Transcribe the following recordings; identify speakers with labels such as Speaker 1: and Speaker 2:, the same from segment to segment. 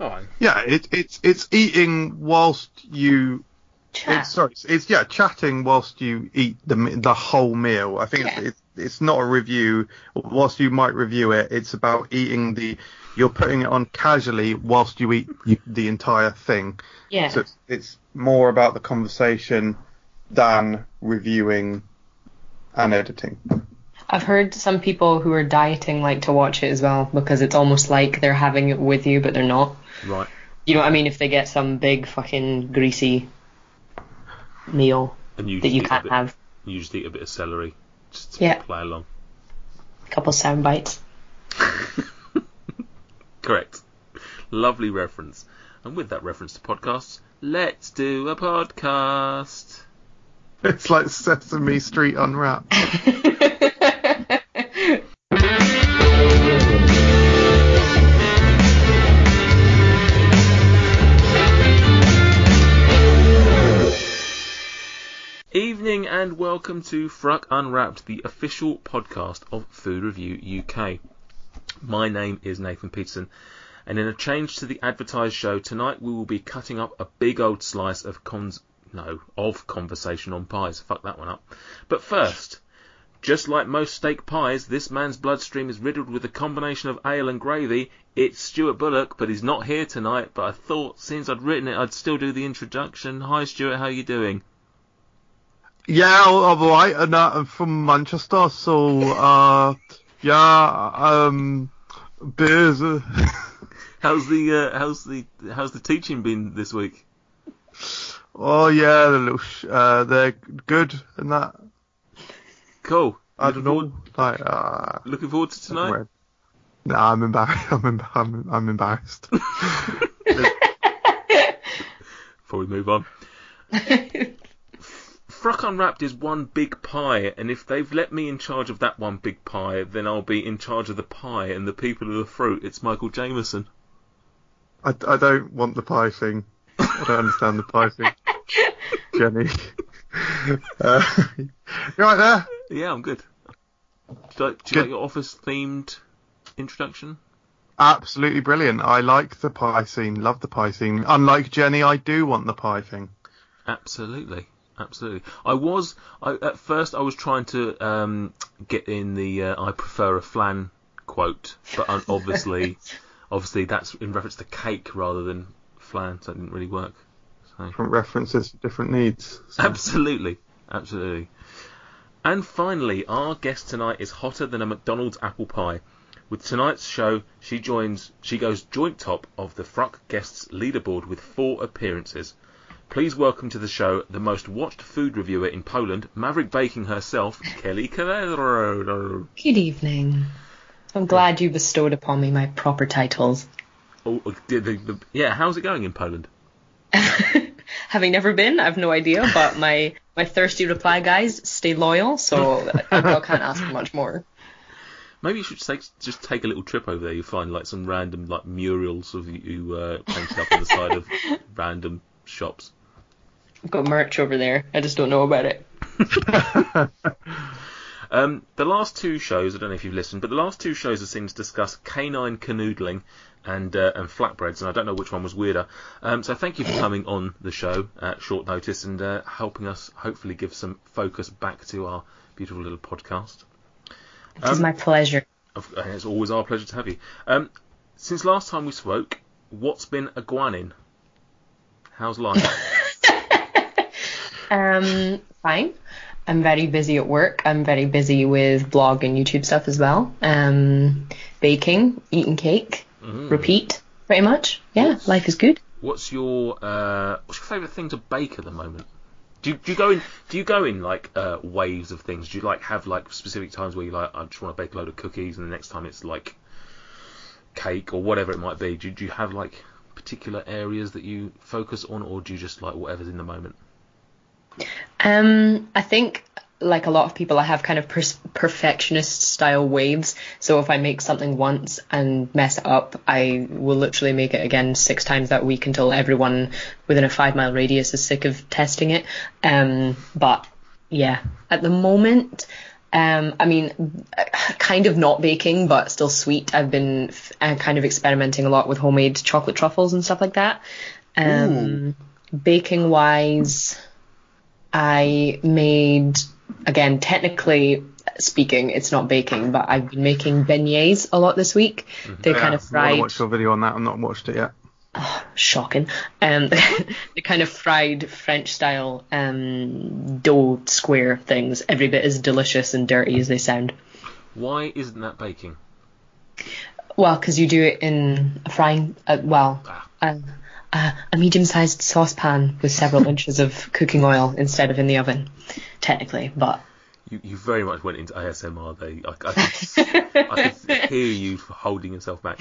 Speaker 1: All right.
Speaker 2: Yeah, it, it's it's eating whilst you.
Speaker 3: Chat.
Speaker 2: It's, sorry, it's, it's yeah, chatting whilst you eat the the whole meal. I think
Speaker 3: Yeah.
Speaker 2: it's, it's it's not a review. Whilst you might review it, it's about eating the. You're putting it on casually whilst you eat the entire thing.
Speaker 3: yeah.
Speaker 2: So it's, it's more about the conversation than reviewing and editing.
Speaker 3: I've heard some people who are dieting like to watch it as well because it's almost like they're having it with you, but they're not.
Speaker 1: Right.
Speaker 3: You know what I mean? If they get some big fucking greasy meal
Speaker 1: And you
Speaker 3: that
Speaker 1: just
Speaker 3: you
Speaker 1: eat a
Speaker 3: can't
Speaker 1: bit,
Speaker 3: have,
Speaker 1: You just eat a bit of celery. Just to
Speaker 3: Yeah.
Speaker 1: play along.
Speaker 3: a couple of sound bites.
Speaker 1: Correct. Lovely reference. And with that reference to podcasts, let's do a podcast.
Speaker 2: It's like Sesame Street unwrapped.
Speaker 1: and welcome to Fruck Unwrapped, the official podcast of Food Review UK. My name is Nathan Peterson, and in a change to the advertised show tonight, we will be cutting up a big old slice of cons no of conversation on pies. Fuck that one up. But first, just like most steak pies, this man's bloodstream is riddled with a combination of ale and gravy. It's Stuart Bullock, but he's not here tonight. But I thought since I'd written it, I'd still do the introduction. Hi, Stuart. How you doing?
Speaker 2: Yeah, all right, and uh, I'm from Manchester, so uh, yeah, um, beers. Uh,
Speaker 1: How's the uh, how's the how's the teaching been this week?
Speaker 2: oh yeah, the little sh- uh, they're good and that.
Speaker 1: Cool.
Speaker 2: I don't
Speaker 1: Looking
Speaker 2: know, like uh,
Speaker 1: Looking forward to tonight.
Speaker 2: Nah, I'm embarrassed. I'm, em- I'm, I'm embarrassed.
Speaker 1: Before we move on, Fruck Unwrapped is one big pie, and if they've let me in charge of that one big pie, then I'll be in charge of the pie and the people of the fruit. It's Michael Jameson.
Speaker 2: I, I don't want the pie thing. I don't understand the pie thing. Jenny. Uh, you right there?
Speaker 1: Yeah, I'm good. Do you like, do you
Speaker 2: Good.
Speaker 1: like your office themed introduction?
Speaker 2: Absolutely brilliant. I like the pie scene. Love the pie scene. Unlike Jenny, I do want the pie thing.
Speaker 1: Absolutely, absolutely. I was I, at first I was trying to um, get in the uh, I prefer a flan quote, but un- obviously, obviously that's in reference to cake rather than flan, so it didn't really work. So.
Speaker 2: Different references, different needs. So-
Speaker 1: Absolutely, absolutely. And finally, our guest tonight is hotter than a McDonald's apple pie. With tonight's show, she joins, she goes joint top of the Fruck Guests leaderboard with four appearances. Please welcome to the show the most watched food reviewer in Poland, Maverick Baking herself, Kelly Cavero.
Speaker 3: Good evening. I'm glad you bestowed upon me my proper titles.
Speaker 1: Oh, the, the, the, yeah, how's it going in Poland?
Speaker 3: Having never been, I've no idea, but my, my thirsty reply guys stay loyal, so I, I can't ask for much more.
Speaker 1: Maybe you should take, just take a little trip over there. You'll find like some random like murals of you uh, painted up on the side of random shops.
Speaker 3: I've got merch over there. I just don't know about it.
Speaker 1: Um, the last two shows, I don't know if you've listened, but the last two shows have seen us discuss canine canoodling and uh, and flatbreads, and I don't know which one was weirder. Um, so thank you for coming on the show at short notice and uh, helping us hopefully give some focus back to our beautiful little podcast.
Speaker 3: It is
Speaker 1: Um,
Speaker 3: my pleasure.
Speaker 1: It's always our pleasure to have you. Um, since last time we spoke, what's been a guanin? How's life?
Speaker 3: Um, fine. I'm very busy at work. I'm very busy with blog and YouTube stuff as well. Um, baking, eating cake,
Speaker 1: Mm.
Speaker 3: repeat, pretty much. Yeah, life is good.
Speaker 1: What's your uh, what's your favourite thing to bake at the moment? Do you, do you go in do you go in like uh, waves of things? Do you like have like specific times where you like I just want to bake a load of cookies and the next time it's like cake or whatever it might be? Do, do you have like particular areas that you focus on, or do you just like whatever's in the moment?
Speaker 3: Um, I think like a lot of people, I have kind of pers- perfectionist style waves. So if I make something once and mess it up, I will literally make it again six times that week until everyone within a five mile radius is sick of testing it. Um, but yeah, at the moment, Um, I mean, kind of not baking, but still sweet. I've been uh, kind of experimenting a lot with homemade chocolate truffles and stuff like that. Um, baking wise, I made again technically speaking, it's not baking, but I've been making beignets a lot this week. They're kind of fried.
Speaker 2: I watched your video on that. I've not watched it yet.
Speaker 3: shocking. Um, the kind of fried French style um, dough square things, every bit as delicious and dirty as they sound.
Speaker 1: Why isn't that baking?
Speaker 3: Well, because you do it in a frying, uh, well,
Speaker 1: Ah.
Speaker 3: uh, uh, a medium-sized saucepan with several inches of cooking oil instead of in the oven, technically. But
Speaker 1: You, you very much went into ASMR there. I, I, could, I could hear you holding yourself back.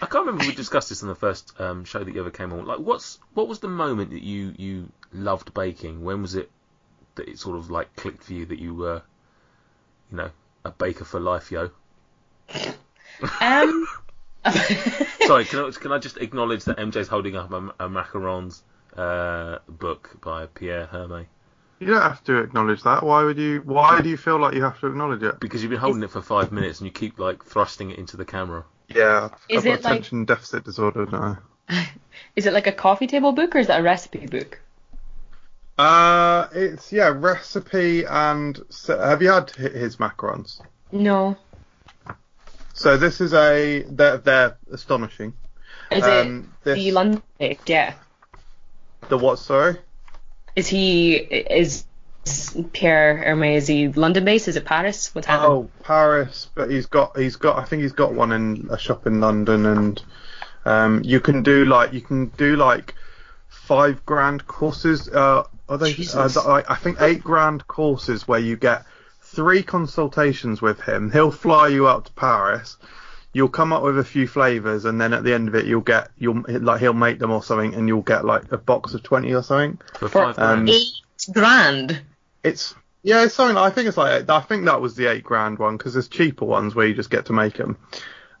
Speaker 1: I can't remember if we discussed this on the first um, show that you ever came on. Like, what's what was the moment that you you loved baking? When was it that it sort of like clicked for you that you were, you know, a baker for life, yo?
Speaker 3: um,
Speaker 1: Sorry, can I, can I just acknowledge that MJ's holding up a, a macarons uh, book by Pierre Hermé
Speaker 2: You don't have to acknowledge that. Why would you? Why do you feel like you have to acknowledge it?
Speaker 1: because you've been holding it for five minutes and you keep like thrusting it into the camera.
Speaker 2: Yeah,
Speaker 3: Is
Speaker 2: I've got
Speaker 3: it like-
Speaker 2: attention deficit disorder now.
Speaker 3: is it like a coffee table book or is that a recipe book?
Speaker 2: Uh, it's yeah, recipe and so, have you had his macarons?
Speaker 3: No.
Speaker 2: So this is a they're they're astonishing.
Speaker 3: Is
Speaker 2: Um,
Speaker 3: it
Speaker 2: this-
Speaker 3: the London? Yeah.
Speaker 2: The what? Sorry.
Speaker 3: Is he is Pierre Hermé? Is he London based? Is it Paris? What's happening?
Speaker 2: Oh, Paris, but he's got he's got I think he's got one in a shop in London, and um, you can do like you can do like five grand courses. Uh, are they? Uh,
Speaker 3: Jesus.
Speaker 2: th- like, I think eight grand courses where you get three consultations with him. He'll fly you out to Paris. You'll come up with a few flavors, and then at the end of it, you'll get you'll like he'll make them or something, and you'll get like a box of twenty or something.
Speaker 1: For
Speaker 3: For-
Speaker 1: five grand.
Speaker 2: Um,
Speaker 3: Eight grand.
Speaker 2: It's yeah, it's something. I think it's like I think that was the eight grand one because there's cheaper ones where you just get to make them.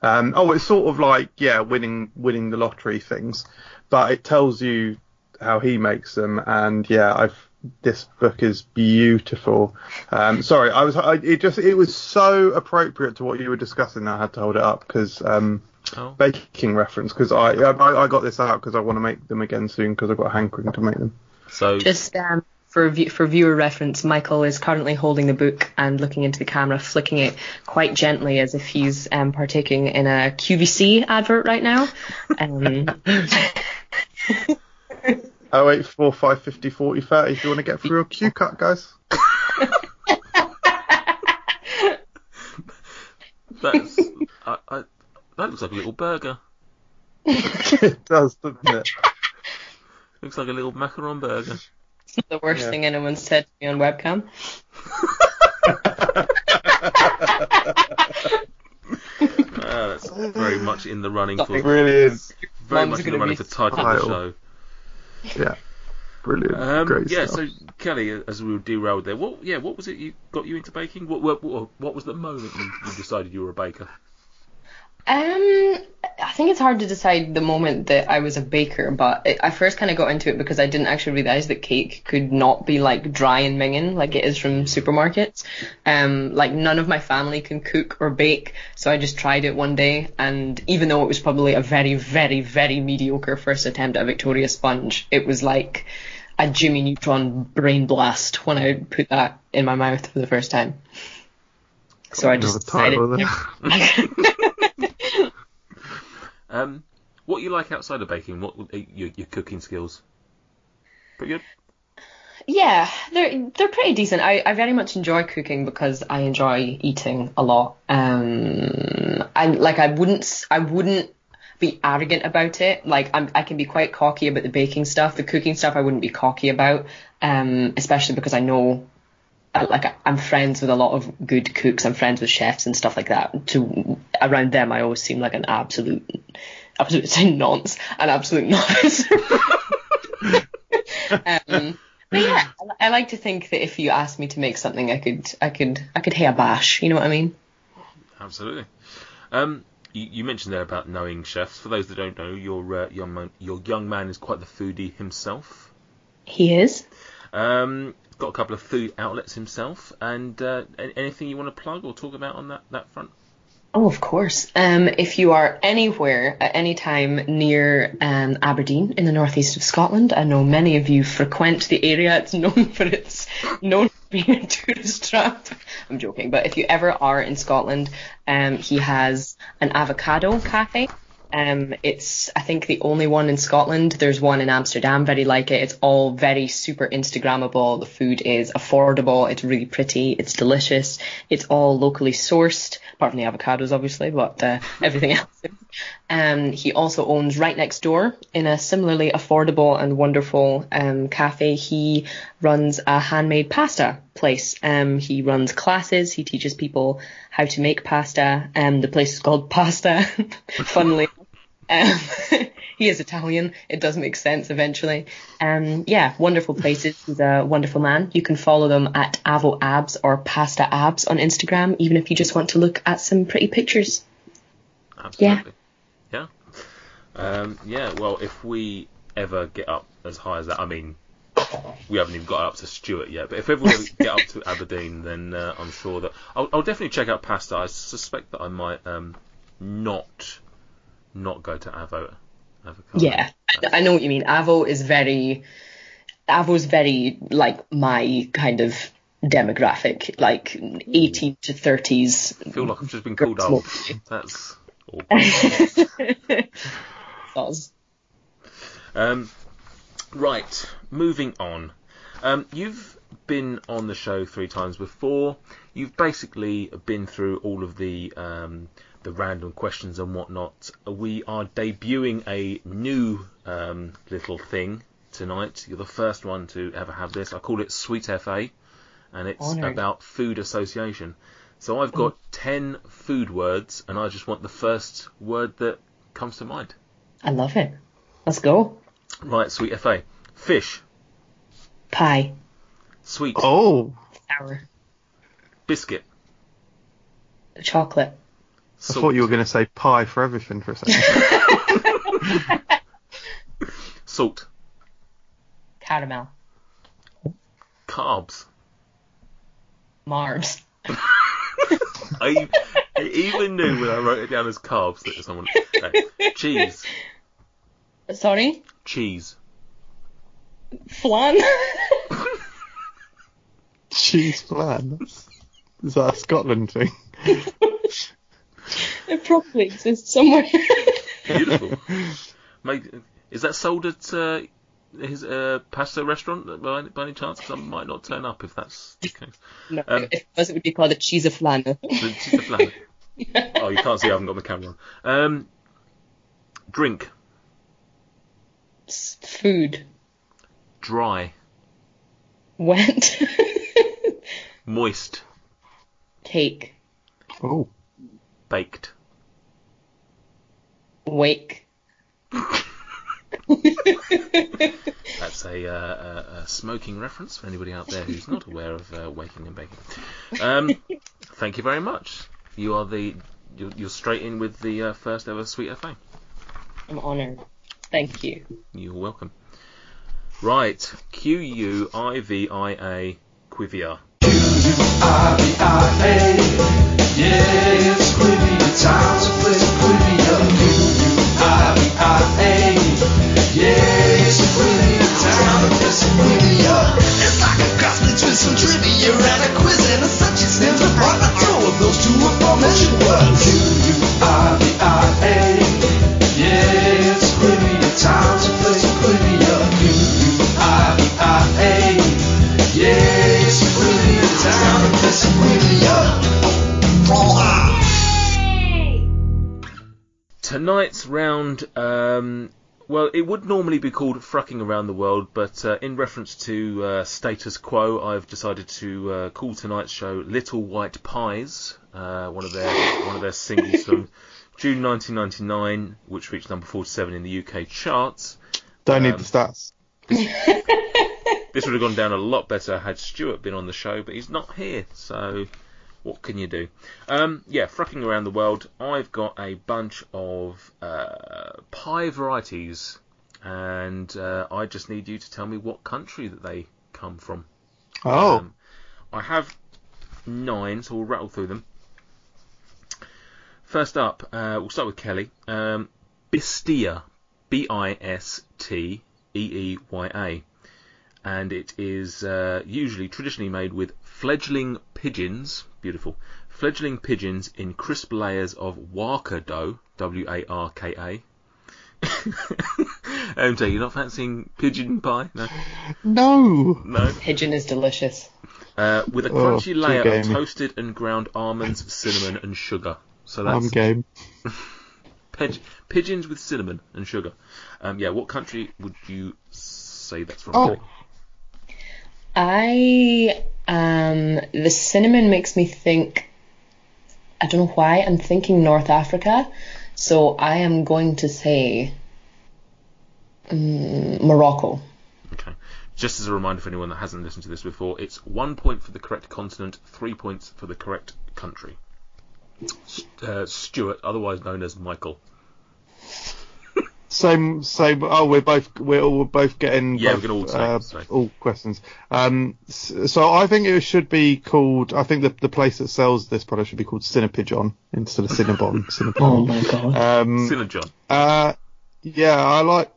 Speaker 2: Um, oh, it's sort of like yeah, winning winning the lottery things, but it tells you how he makes them, and yeah, I've this book is beautiful. Um, sorry, I was I, it just it was so appropriate to what you were discussing. That I had to hold it up because um,
Speaker 1: Oh.
Speaker 2: baking reference because I, I I got this out because I want to make them again soon because I've got a hankering to make them.
Speaker 1: So
Speaker 3: Just um, for view- for viewer reference, Michael is currently holding the book and looking into the camera, flicking it quite gently as if he's um, partaking in a QVC advert right now.
Speaker 2: Oh eight four five fifty forty thirty. If you want to get through a Q cut, guys.
Speaker 1: that's I, I, that looks like a little burger.
Speaker 2: it does, doesn't it?
Speaker 1: Looks like a little macaron burger.
Speaker 3: the worst
Speaker 2: Yeah.
Speaker 3: thing anyone's said to me on webcam.
Speaker 1: Ah, that's very much in the running for
Speaker 2: It really is.
Speaker 1: very
Speaker 3: Mum's
Speaker 1: much in the running for title of the show.
Speaker 2: Yeah, brilliant.
Speaker 1: Um,
Speaker 2: Great
Speaker 1: yeah,
Speaker 2: stuff.
Speaker 1: so Kelly, as we were derailed there, what yeah, what was it you got you into baking? What what, what, what was the moment you, you decided you were a baker?
Speaker 3: Um, I think it's hard to decide the moment that I was a baker, but it, I first kind of got into it because I didn't actually realize that cake could not be like dry and minging like it is from supermarkets. Um, like none of my family can cook or bake, so I just tried it one day, and even though it was probably a very, very, very mediocre first attempt at Victoria sponge, it was like a Jimmy Neutron brain blast when I put that in my mouth for the first time. So I just decided.
Speaker 1: Um, what you like outside of baking? What uh, your your cooking skills? Pretty good.
Speaker 3: Yeah, they're they're pretty decent. I, I very much enjoy cooking because I enjoy eating a lot. Um, I like I wouldn't I wouldn't be arrogant about it. Like I'm I can be quite cocky about the baking stuff. The cooking stuff I wouldn't be cocky about. Um, especially because I know. I- Like I'm friends with a lot of good cooks. I'm friends with chefs and stuff like that. To around them, I always seem like an absolute, absolute say nonce, an absolute nonce. um, but yeah, I, I like to think that if you asked me to make something, I could, I could, I could hey a bash. You know what I mean?
Speaker 1: Absolutely. Um, you, you mentioned there about knowing chefs. For those that don't know, your uh, young man, your young man is quite the foodie himself.
Speaker 3: He is.
Speaker 1: Um, got a couple of food outlets himself, and uh, anything you want to plug or talk about on that, that front?
Speaker 3: Oh, of course. Um, if you are anywhere at any time near um, Aberdeen in the northeast of Scotland, I know many of you frequent the area. It's known for its known for being a tourist trap. I'm joking, but if you ever are in Scotland, um, he has an avocado cafe um, it's I think the only one in Scotland. There's one in Amsterdam, very like it. It's all very super Instagrammable. The food is affordable. It's really pretty. It's delicious. It's all locally sourced, apart from the avocados, obviously, but uh, everything else. Um, he also owns right next door in a similarly affordable and wonderful um, cafe. He runs a handmade pasta place. Um, he runs classes. He teaches people how to make pasta. Um, the place is called Pasta, funnily um, he is Italian. It does make sense eventually. Um, yeah, wonderful places. He's a wonderful man. You can follow them at Avo Abs or Pasta Abs on Instagram, even if you just want to look at some pretty pictures.
Speaker 1: Absolutely. Yeah. Yeah. Um, yeah. Well, if we ever get up as high as that, I mean, we haven't even got up to Stuart yet. But if ever we get up to Aberdeen, then uh, I'm sure that I'll, I'll, definitely check out Pasta. I suspect that I might um, not not go to Avo.
Speaker 3: Avocado. Yeah, I know what you mean. Avo is very, Avo's very like my kind of demographic, like 18 to 30s.
Speaker 1: I feel like I've just been called old. That's awkward.
Speaker 3: does.
Speaker 1: Um, right, moving on. Um, you've been on the show three times before. You've basically been through all of the um, the random questions and whatnot. We are debuting a new um, little thing tonight. You're the first one to ever have this. I call it Sweet FA, and it's Honored. about food association. So I've got 10 food words, and I just want the first word that comes to mind.
Speaker 3: I love it. Let's go.
Speaker 1: Right, Sweet FA. Fish.
Speaker 3: Pie.
Speaker 1: Sweet.
Speaker 2: Oh.
Speaker 3: Sour.
Speaker 1: Biscuit.
Speaker 3: Chocolate.
Speaker 2: Salt. I thought you were going to say pie for everything for a second.
Speaker 1: Salt.
Speaker 3: Caramel.
Speaker 1: Carbs.
Speaker 3: Marbs.
Speaker 1: I, I, even knew when I wrote it down as carbs that someone. No. Cheese.
Speaker 3: Sorry?
Speaker 1: Cheese.
Speaker 3: Flan.
Speaker 2: Cheese flan. Is that a Scotland thing?
Speaker 3: it probably exists somewhere.
Speaker 1: Beautiful. Mate, is that sold at uh, his uh, pasta restaurant by, by any chance? Because I might not turn up if that's the case.
Speaker 3: No, um, if it was, it would be called a cheese of flan.
Speaker 1: The cheese of flan. oh, you can't see. I haven't got my camera on. Um, drink.
Speaker 3: Food.
Speaker 1: Dry.
Speaker 3: Wet.
Speaker 1: Moist.
Speaker 3: Cake.
Speaker 2: Oh
Speaker 1: baked?
Speaker 3: Wake.
Speaker 1: That's a, uh, a, smoking reference for anybody out there who's not aware of uh, waking and baking. Um, thank you very much. You are the you're, you're straight in with the uh, first ever Sweet FA.
Speaker 3: I'm honoured. Thank you.
Speaker 1: You're welcome. Right, Q U I V I A Quivia. Q U I V I A. Yes, Quivia, time to play Quivia. Q-U-I-V-I-A. Yes, Quivia, time to play some Quivia. It's like a cross between some trivia and a quiz and a such its names apart. The two of those two aforementioned words. Tonight's round, um, well, it would normally be called Frucking Around the World, but uh, in reference to uh, status quo, I've decided to uh, call tonight's show Little White Pies, uh, one of their one of their singles from June 1999, which reached number 47 in the UK charts.
Speaker 2: Don't um, need the stats.
Speaker 1: This, this would have gone down a lot better had Stuart been on the show, but he's not here, so what can you do? Um, yeah, frucking around the world. I've got a bunch of uh, pie varieties, and uh, I just need you to tell me what country that they come from.
Speaker 2: Oh.
Speaker 1: Um, I have nine, so we'll rattle through them. First up, uh, we'll start with Kelly. Um, Bisteeya, B I S T E E Y A, and it is uh, usually traditionally made with fledgling pigeons. Beautiful, fledgling pigeons in crisp layers of warka dough. W A R K A. MJ, you're not fancying pigeon pie? No,
Speaker 2: No.
Speaker 1: no.
Speaker 3: Pigeon is delicious.
Speaker 1: Uh, with a
Speaker 2: Oh,
Speaker 1: crunchy
Speaker 2: too
Speaker 1: layer of toasted and ground almonds, cinnamon, and sugar. So
Speaker 2: I'm game.
Speaker 1: pig- pigeons with cinnamon and sugar. Um, yeah, what country would you say that's from?
Speaker 2: Oh.
Speaker 3: I um the cinnamon makes me think I don't know why I'm thinking North Africa, so I am going to say um, Morocco.
Speaker 1: Okay. Just as a reminder for anyone that hasn't listened to this before, it's one point for the correct continent, three points for the correct country. Uh, Stuart, otherwise known as Michael.
Speaker 2: Same, same. Oh, we're both we're all we're both getting
Speaker 1: Yeah,
Speaker 2: both,
Speaker 1: we can all say,
Speaker 2: uh,
Speaker 1: sorry.
Speaker 2: all questions. Um, so I think it should be called. I think the the place that sells this product should be called Cinepigeon instead of Cinnabon.
Speaker 3: Oh
Speaker 2: Cinnabon.
Speaker 3: my god.
Speaker 2: Um,
Speaker 1: Cinnamon.
Speaker 2: uh, yeah, I like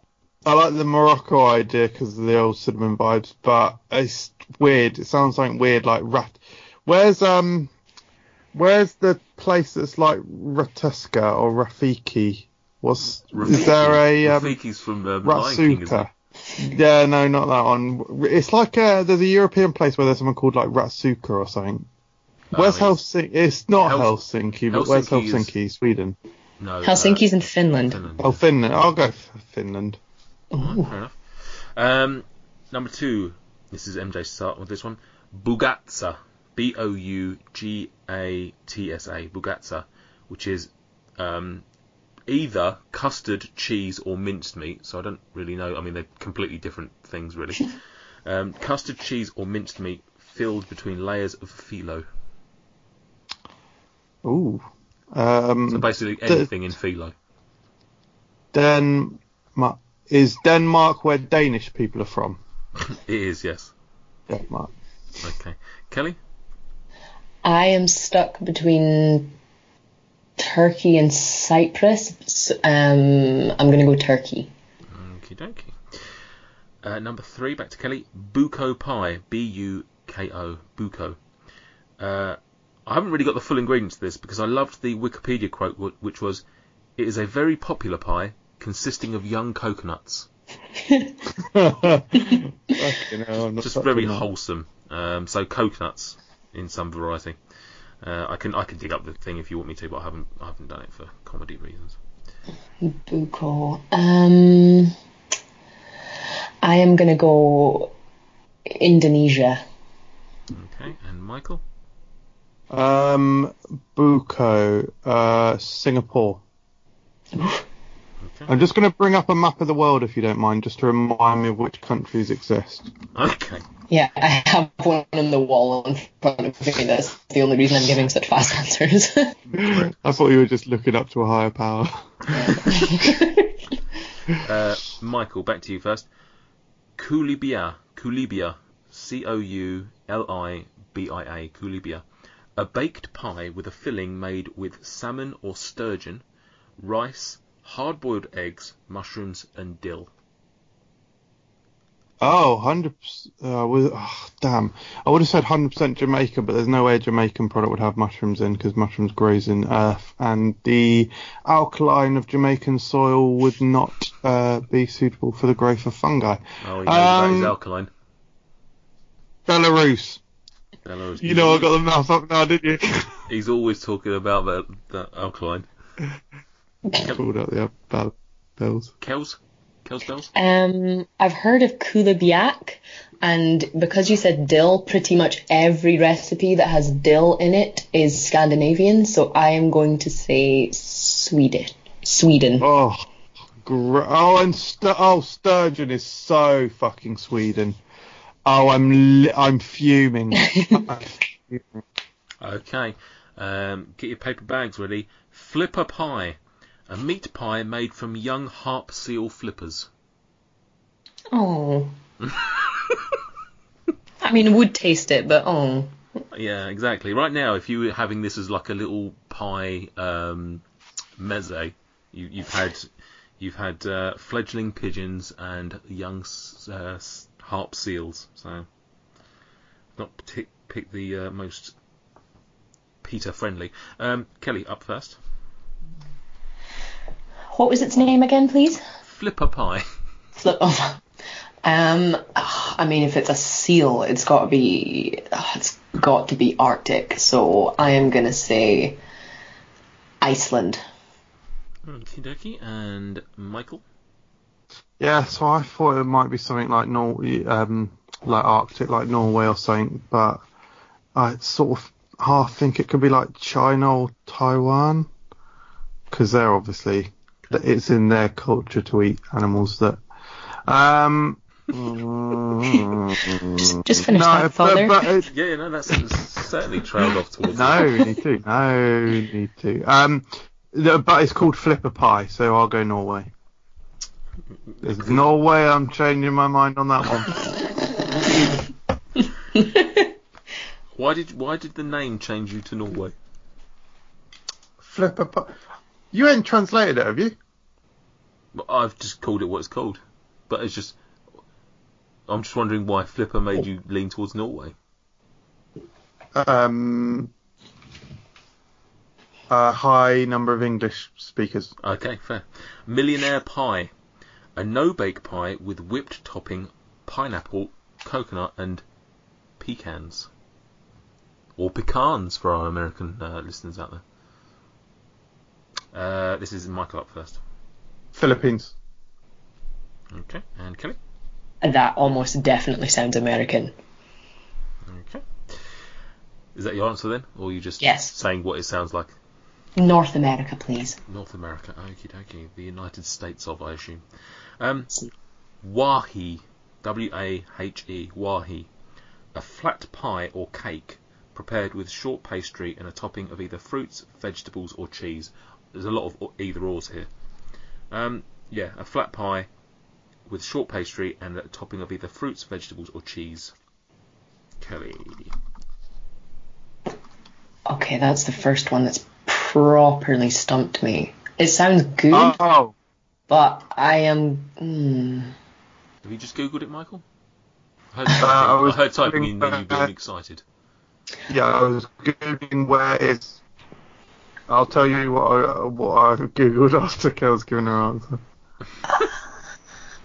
Speaker 2: I like the Morocco idea because of the old cinnamon vibes, but it's weird. It sounds like weird like rat. Where's um, where's the place that's like Ratuska or Rafiki? What's is there a um,
Speaker 1: Rafiki's from uh, Lion King,
Speaker 2: Ratsuka. Yeah, no, not that one. It's like uh there's a European place where there's someone called like Ratsuka or something.
Speaker 1: it?
Speaker 2: Where's
Speaker 1: it's-
Speaker 2: Helsinki? It's not
Speaker 1: Hels-
Speaker 2: Helsinki, but where's
Speaker 1: Helsinki is-
Speaker 2: Sweden.
Speaker 1: No, uh,
Speaker 3: Helsinki's in Finland.
Speaker 1: Finland.
Speaker 2: Oh, Finland. I'll go for Finland.
Speaker 1: Alright, fair enough. Um, number two. This is MJ start with this one. Bougatsa. B O U G A T S A. Bougatsa, which is um, either custard, cheese, or minced meat. So I don't really know. I mean, they're completely different things, really. Um, custard, cheese, or minced meat filled between layers of phyllo.
Speaker 2: Ooh. Um,
Speaker 1: So basically anything in phyllo.
Speaker 2: Denmark. Is Denmark where Danish people are from?
Speaker 1: It is, yes.
Speaker 2: Denmark.
Speaker 1: Okay. Kelly?
Speaker 3: I am stuck between Turkey and Cyprus. Um, I'm gonna go Turkey.
Speaker 1: Okie dokie. Uh, number three, back to Kelly. Buko pie. B U K O. Buko. Uh, I haven't really got the full ingredients of this because I loved the Wikipedia quote, which was, "It is a very popular pie consisting of young coconuts."
Speaker 2: Fucking hell, I'm not
Speaker 1: Just very wholesome. Um, so coconuts in some variety. Uh, I can I can dig up the thing if you want me to, but I haven't I haven't done it for comedy reasons.
Speaker 3: Buko. Um, I am gonna go Indonesia.
Speaker 1: Okay, and Michael.
Speaker 2: Um, Buko, uh, Singapore.
Speaker 1: Okay.
Speaker 2: I'm just going to bring up a map of the world, if you don't mind, just to remind me of which countries exist.
Speaker 1: Okay.
Speaker 3: Yeah, I have one on the wall in front of me. That's the only reason I'm giving such fast answers.
Speaker 2: I thought you were just looking up to a higher power.
Speaker 1: Uh, Michael, back to you first. Coulibia, Coulibia, C O U L I B I A, Coulibia. A baked pie with a filling made with salmon or sturgeon, rice, hard boiled eggs, mushrooms, and dill.
Speaker 2: Oh, 100%. Uh, was, oh, damn. I would have said 100% Jamaican, but there's no way a Jamaican product would have mushrooms in because mushrooms grows in earth, and the alkaline of Jamaican soil would not uh, be suitable for the growth of fungi.
Speaker 1: Oh, he knows that is
Speaker 2: Um,
Speaker 1: alkaline.
Speaker 2: Belarus.
Speaker 1: Belarus.
Speaker 2: You know I got the mouth up now, didn't you?
Speaker 1: He's always talking about that, that alkaline.
Speaker 2: Pulled out the bell- bells.
Speaker 1: Kells? Kells bells?
Speaker 3: um, I've heard of kulibiak, and because you said dill, pretty much every recipe that has dill in it is Scandinavian. So I am going to say Sweden. Sweden.
Speaker 2: Oh, gr- oh, and st- oh, sturgeon is so fucking Sweden. Oh, I'm li- I'm fuming. I'm fuming.
Speaker 1: Okay. Um, get your paper bags ready. Flipper pie. A meat pie made from young harp seal flippers.
Speaker 3: Oh. I mean, would taste it, but oh.
Speaker 1: Yeah, exactly. Right now, if you were having this as like a little pie um, meze, you, you've had you've had uh, fledgling pigeons and young uh, harp seals. So, not pick, pick the uh, most Peter friendly. Um, Kelly, up first.
Speaker 3: What was its name again, please?
Speaker 1: Flipper pie.
Speaker 3: Flip over. Um, I mean, if it's a seal, it's got to be, it's got to be Arctic. So I am gonna say Iceland.
Speaker 1: Okie. And Michael.
Speaker 2: Yeah, so I thought it might be something like Nor- um, like Arctic, like Norway or something, but I sort of half think it could be like China or Taiwan, because they're obviously it's in their culture to eat animals that. Um,
Speaker 3: Just, just finish
Speaker 2: no,
Speaker 3: that, Father.
Speaker 2: but, but it,
Speaker 1: Yeah, no, that's certainly trailed off towards.
Speaker 2: no, need to, no, need to. Um, the- but it's called Flipper Pie, so I'll go Norway. There's no way I'm changing my mind on that one.
Speaker 1: Why did why did the name change you to Norway?
Speaker 2: Flipper Pie. You ain't translated it, have you?
Speaker 1: I've just called it what it's called, but it's just. I'm just wondering why Flipper made you lean towards Norway.
Speaker 2: Um, a high number of English speakers.
Speaker 1: Okay, fair. Millionaire pie, a no-bake pie with whipped topping, pineapple, coconut, and pecans, or pecans for our American uh, listeners out there. Uh, this is Michael up first.
Speaker 2: Philippines.
Speaker 1: Okay, and Kelly.
Speaker 3: that almost definitely sounds American.
Speaker 1: Okay. Is that your answer then, or are you just
Speaker 3: Yes.
Speaker 1: saying what it sounds like?
Speaker 3: North America, please.
Speaker 1: North America, okie dokie. The United States of, I assume. Um, wahi, W-A-H-E, wahi. A flat pie or cake prepared with short pastry and a topping of either fruits, vegetables, or cheese. There's a lot of either ors here. Um, yeah, a flat pie with short pastry and a topping of either fruits, vegetables, or cheese. Kelly.
Speaker 3: Okay, that's the first one that's properly stumped me. It sounds good,
Speaker 2: Oh,
Speaker 3: but I am. Hmm.
Speaker 1: Have you just googled it, Michael? I heard
Speaker 2: Uh, I was
Speaker 1: I heard typing in
Speaker 2: thinking
Speaker 1: you being excited.
Speaker 2: yeah, I was googling where it's. I'll tell you what I, what I googled after Kel's given her answer.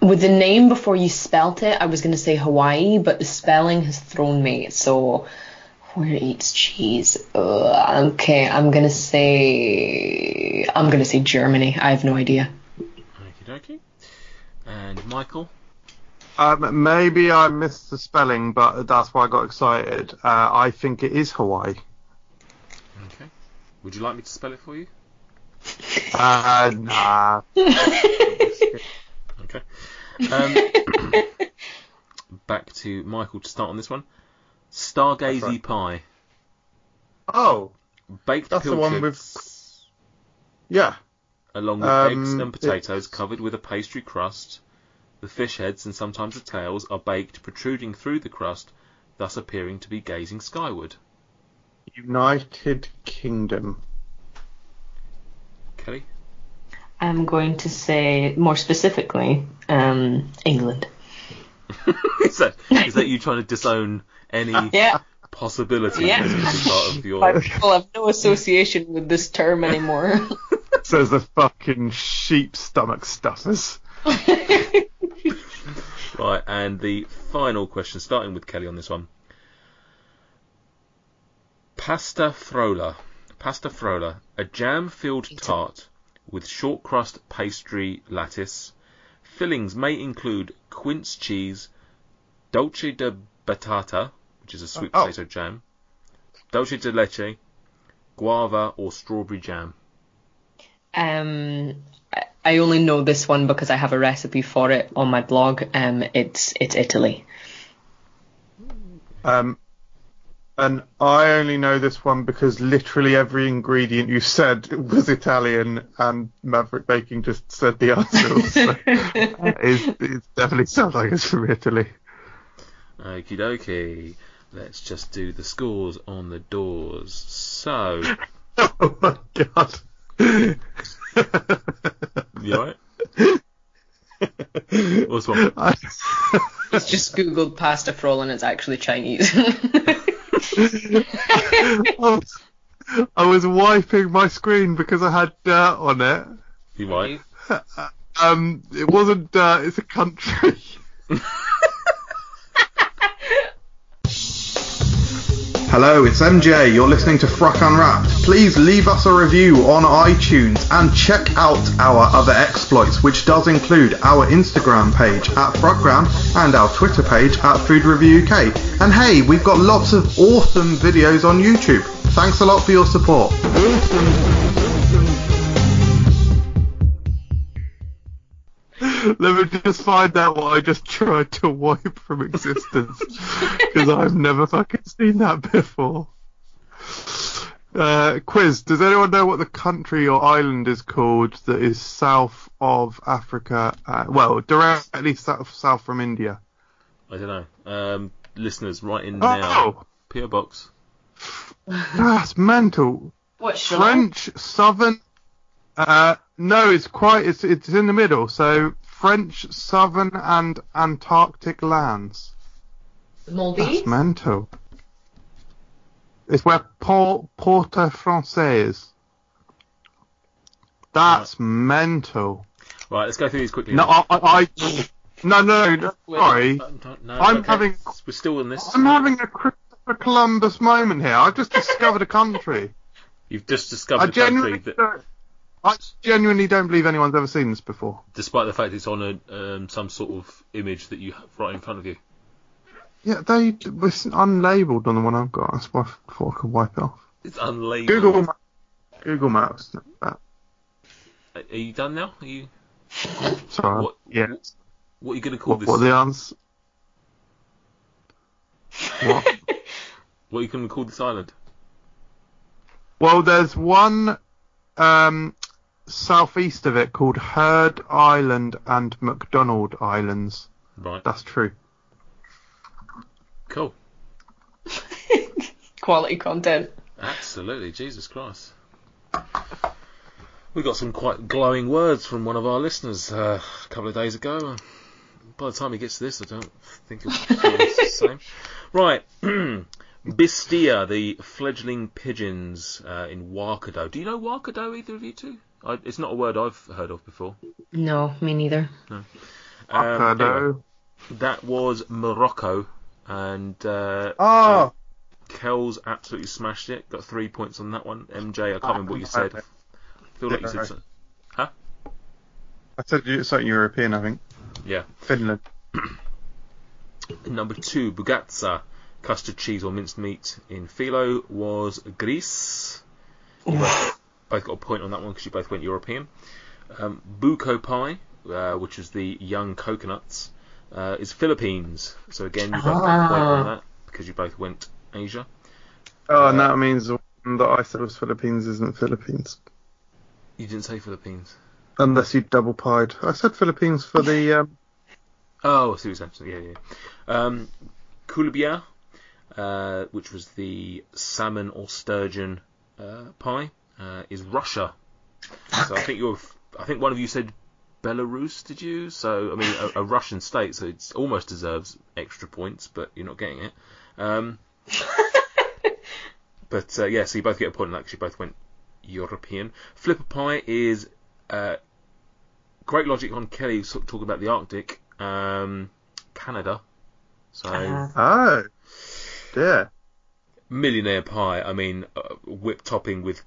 Speaker 3: With the name before you spelt it, I was going to say Hawaii, but the spelling has thrown me. So, where eats cheese? Ugh, okay, I'm going to say. I'm going to say Germany. I have no idea.
Speaker 1: Okie dokie. And Michael?
Speaker 2: Um, maybe I missed the spelling, but that's why I got excited. Uh, I think it is Hawaii.
Speaker 1: Okay. Would you like me to spell it for you?
Speaker 2: Uh, nah.
Speaker 1: Okay. Um, back to Michael to start on this one. Stargazy
Speaker 2: right.
Speaker 1: pie.
Speaker 2: Oh,
Speaker 1: Baked
Speaker 2: That's the one
Speaker 1: with.
Speaker 2: yeah.
Speaker 1: along with
Speaker 2: Um,
Speaker 1: eggs and potatoes
Speaker 2: it's-
Speaker 1: covered with a pastry crust. The fish heads and sometimes the tails are baked, protruding through the crust, thus appearing to be gazing skyward.
Speaker 2: United Kingdom.
Speaker 1: Kelly?
Speaker 3: I'm going to say more specifically, um, England.
Speaker 1: is, that, is that you trying to disown any
Speaker 3: Yeah,
Speaker 1: possibility
Speaker 3: Yeah.
Speaker 1: that this is part of your
Speaker 3: I will have no association with this term anymore.
Speaker 2: Says the fucking sheep stomach stuffers.
Speaker 1: Right, and the final question, starting with Kelly on this one. Pasta frolla. Pasta frolla, a jam-filled tart with short crust pastry lattice. Fillings may include quince cheese, dolce de batata, which is a sweet
Speaker 2: Oh.
Speaker 1: potato jam, dolce de leche, guava, or strawberry jam.
Speaker 3: Um, I- I only know this one because I have a recipe for it on my blog. Um, it's it's Italy.
Speaker 2: Um, and I only know this one because literally every ingredient you said was Italian, and Maverick Baking just said the answer. So it, it definitely sounds like it's from Italy.
Speaker 1: Okie dokie. Let's just do the scores on the doors. So,
Speaker 2: Oh my god.
Speaker 1: you alright? What's wrong?
Speaker 2: I,
Speaker 3: It's just googled pasta froll and it's actually Chinese.
Speaker 2: I was, wiping my screen because I had dirt on it.
Speaker 1: You right?
Speaker 2: Um, it wasn't dirt, it's a country. Hello, it's MJ. You're listening to Fruck Unwrapped. Please leave us a review on iTunes and check out our other exploits, which does include our Instagram page at Fruckgram and our Twitter page at Food Review UK. And hey, we've got lots of awesome videos on YouTube. Thanks a lot for your support. Let me just find out what I just tried to wipe from existence because I've never fucking seen that before. Uh, quiz: Does anyone know what the country or island is called that is south of Africa? Uh, well, directly south south from India.
Speaker 1: I don't know. Um, listeners, write in now.
Speaker 2: Oh,
Speaker 1: PO box.
Speaker 2: that's mental.
Speaker 3: what Sri Lanka?
Speaker 2: French southern. Uh, no, it's quite. It's it's in the middle. So French southern and Antarctic lands.
Speaker 3: Maldives?
Speaker 2: That's mental. It's where Port Port-aux-Français is. That's mental.
Speaker 1: Right, let's go through these quickly.
Speaker 2: No, I, I, I no, no, no, sorry.
Speaker 1: No, no,
Speaker 2: I'm
Speaker 1: okay.
Speaker 2: having-
Speaker 1: We're still in this.
Speaker 2: I'm having a Christopher Columbus moment here. I've just discovered a country.
Speaker 1: You've just discovered a country that,
Speaker 2: don't, I genuinely don't believe anyone's ever seen this before.
Speaker 1: despite the fact it's on a um, some sort of image that you have right in front of you.
Speaker 2: Yeah, they it's unlabeled on the one I've got. That's why I thought I could wipe it off.
Speaker 1: It's unlabeled.
Speaker 2: Google Google Maps.
Speaker 1: Are are you done now? Are you?
Speaker 2: sorry.
Speaker 1: What-
Speaker 2: yeah.
Speaker 1: What are you going to call
Speaker 2: What,
Speaker 1: this?
Speaker 2: what the answer? What?
Speaker 1: What are you going to call this island?
Speaker 2: Well, there's one um, southeast of it called Heard Island and McDonald Islands.
Speaker 1: Right.
Speaker 2: That's true.
Speaker 1: Cool.
Speaker 3: Quality content.
Speaker 1: Absolutely. Jesus Christ. We got some quite glowing words from one of our listeners uh, a couple of days ago. Uh, By the time he gets to this, I don't think it'll the same. Right. Bisteeya, the fledgling pigeons uh, in Wakado. Do you know Wakado, either of you two? I, it's not a word I've heard of before.
Speaker 3: No, me neither.
Speaker 1: Um, anyway, that was Morocco, and uh,
Speaker 2: Oh,
Speaker 1: Kells absolutely smashed it. Got three points on that one. MJ, I can't remember what you said. I feel like you said something.
Speaker 2: I said you- something European, I think.
Speaker 1: Yeah.
Speaker 2: Finland.
Speaker 1: Number two, Bougatsa, custard cheese or minced meat in phyllo was Greece. You both, both got a point on that one because you both went European. Um, Buko pie, uh, which is the young coconuts, uh, is Philippines. So again, you both got a point on
Speaker 3: Ah.
Speaker 1: that because you both went Asia.
Speaker 2: Oh, and that means the one that I said was Philippines isn't Philippines.
Speaker 1: You didn't say Philippines.
Speaker 2: Unless you double pied. I said Philippines for the. Um,
Speaker 1: Oh, I see what you're saying. Yeah, yeah. Um, Kulubia, uh, which was the salmon or sturgeon uh, pie, uh, is Russia. So I think you're. I think one of you said Belarus. Did you? So I mean, a, a Russian state, so it almost deserves extra points, but you're not getting it. Um, but uh, yeah, so you both get a point on that you both went European. Flipper pie is uh, great logic on Kelly sort of talking about the Arctic, um, Canada. So
Speaker 2: oh, yeah,
Speaker 1: millionaire pie. I mean, uh, whipped topping with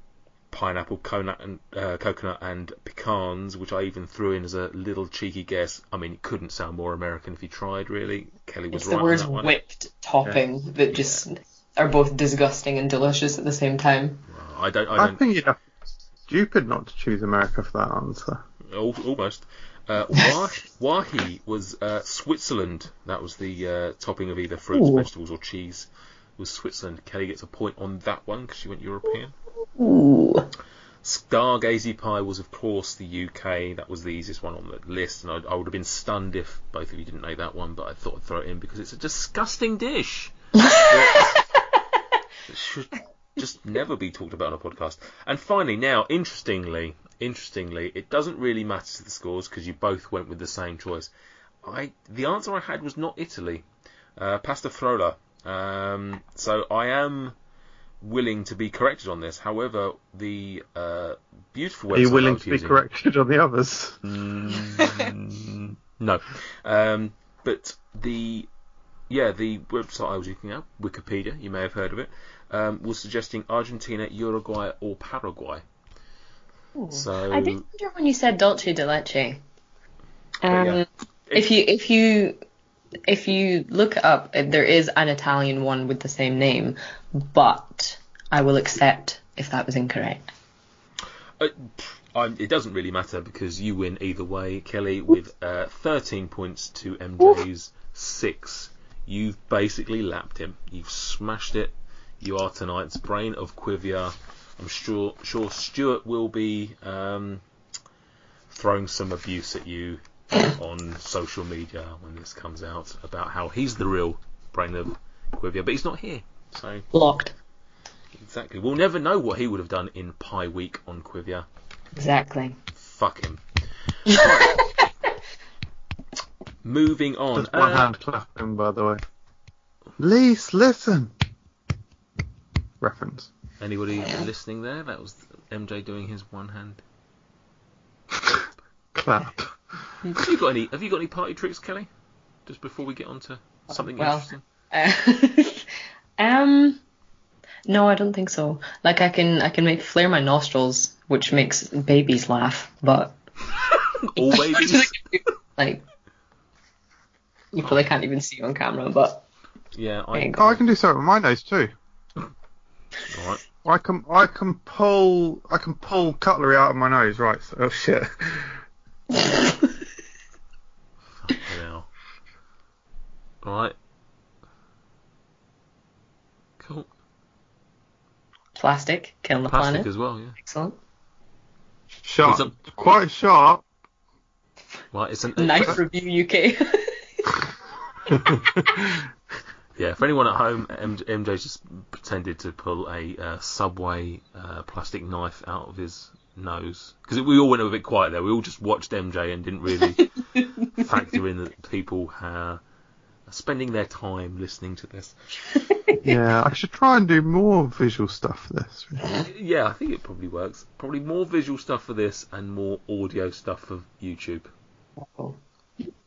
Speaker 1: pineapple, coconut, and uh, coconut and pecans, which I even threw in as a little cheeky guess. I mean, it couldn't sound more American if you tried. Really, Kelly was
Speaker 3: It's
Speaker 1: right
Speaker 3: the
Speaker 1: on
Speaker 3: words
Speaker 1: that one.
Speaker 3: whipped topping that just are both disgusting and delicious at the same time.
Speaker 1: I don't. I
Speaker 2: I
Speaker 1: don't.
Speaker 2: think you'd have stupid not to choose America for that answer.
Speaker 1: almost. Uh, Wah- Wahi was uh, Switzerland. That was the uh, topping of either fruits,
Speaker 2: Ooh.
Speaker 1: vegetables, or cheese. Was Switzerland. Kelly gets a point on that one because she went European.
Speaker 3: Ooh.
Speaker 1: Stargazy pie was, of course, the UK. That was the easiest one on the list, and I, I would have been stunned if both of you didn't know that one. But I thought I'd throw it in because it's a disgusting dish. it should just never be talked about on a podcast. And finally, now, interestingly, interestingly, it doesn't really matter to the scores because you both went with the same choice. I the answer I had was not Italy, uh, pasta frolla. Um, so I am willing to be corrected on this. However, the uh, beautiful website
Speaker 2: Are you
Speaker 1: I
Speaker 2: willing
Speaker 1: was
Speaker 2: to be
Speaker 1: using-
Speaker 2: corrected on the others?
Speaker 1: Mm, no, um, but the yeah the website I was looking at, Wikipedia, you may have heard of it, um, was suggesting Argentina, Uruguay, or Paraguay. So
Speaker 3: I did wonder when you said dolce de leche. Um,
Speaker 1: yeah.
Speaker 3: If you if you if you look up, there is an Italian one with the same name, but I will accept if that was incorrect.
Speaker 1: Uh, it doesn't really matter because you win either way, Kelly, with uh, 13 points to MJ's six. You've basically lapped him. You've smashed it. You are tonight's brain of Quivia. I'm sure sure Stuart will be um, throwing some abuse at you on social media when this comes out about how he's the real brain of Quivia, but he's not here. So
Speaker 3: Locked.
Speaker 1: exactly, we'll never know what he would have done in Pie Week on Quivia.
Speaker 3: Exactly.
Speaker 1: Fuck him. Right. Moving on.
Speaker 2: Just one
Speaker 1: Uh,
Speaker 2: hand clapping, by the way. Lise, listen. Reference.
Speaker 1: anybody listening there? That was MJ doing his one hand.
Speaker 2: Clap.
Speaker 1: Have you got any? Have you got any party tricks, Kelly? Just before we get on to something
Speaker 3: well,
Speaker 1: interesting.
Speaker 3: Uh, um, no, I don't think so. Like I can I can make flare my nostrils, which makes babies laugh, but
Speaker 1: All babies.
Speaker 3: like you probably can't even see on camera, but
Speaker 1: yeah, I.
Speaker 2: Oh, I can do something with my nose too.
Speaker 1: All right.
Speaker 2: I can I can pull I can pull cutlery out of my nose. Right. So, oh shit.
Speaker 1: Now. All right. Cool.
Speaker 3: Plastic, killing the
Speaker 1: Plastic
Speaker 3: planet.
Speaker 1: as well. Yeah.
Speaker 3: Excellent.
Speaker 2: Sharp.
Speaker 1: It's
Speaker 2: Quite sharp.
Speaker 1: Right. It's an
Speaker 3: Knife review UK.
Speaker 1: Yeah, for anyone at home, M- MJ just pretended to pull a uh, Subway uh, plastic knife out of his nose because we all went a bit quiet there. We all just watched MJ and didn't really factor in that people uh, are spending their time listening to this.
Speaker 2: yeah, I should try and do more visual stuff for this.
Speaker 1: Yeah, I think it probably works. Probably more visual stuff for this and more audio stuff for YouTube.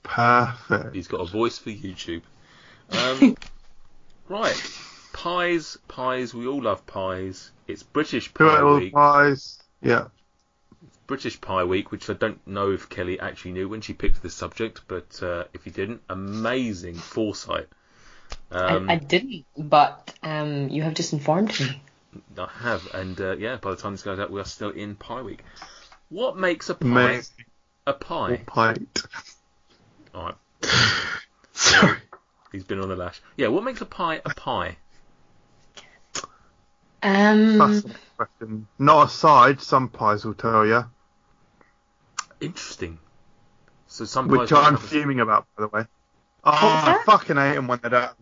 Speaker 2: Perfect.
Speaker 1: He's got a voice for YouTube. Um, right, pies, pies. We all love pies. It's British Pie
Speaker 2: little
Speaker 1: Week.
Speaker 2: pies. Yeah.
Speaker 1: British Pie Week, which I don't know if Kelly actually knew when she picked this subject, but uh, if you didn't, amazing foresight. Um,
Speaker 3: I, I didn't, but um, you have just informed me.
Speaker 1: I have, and uh, yeah, by the time this goes out, we are still in Pie Week. What makes a pie
Speaker 2: Amazing.
Speaker 1: a pie?
Speaker 2: Pint.
Speaker 1: All right,
Speaker 2: Sorry.
Speaker 1: he's been on the lash. Yeah, what makes a pie a pie?
Speaker 3: Um,
Speaker 2: That's the question. Not a side, some pies will tell you.
Speaker 1: Interesting. So some
Speaker 2: Which I'm
Speaker 1: have
Speaker 2: fuming about, by the way.
Speaker 3: What's
Speaker 2: Oh, I fucking hate them when they don't.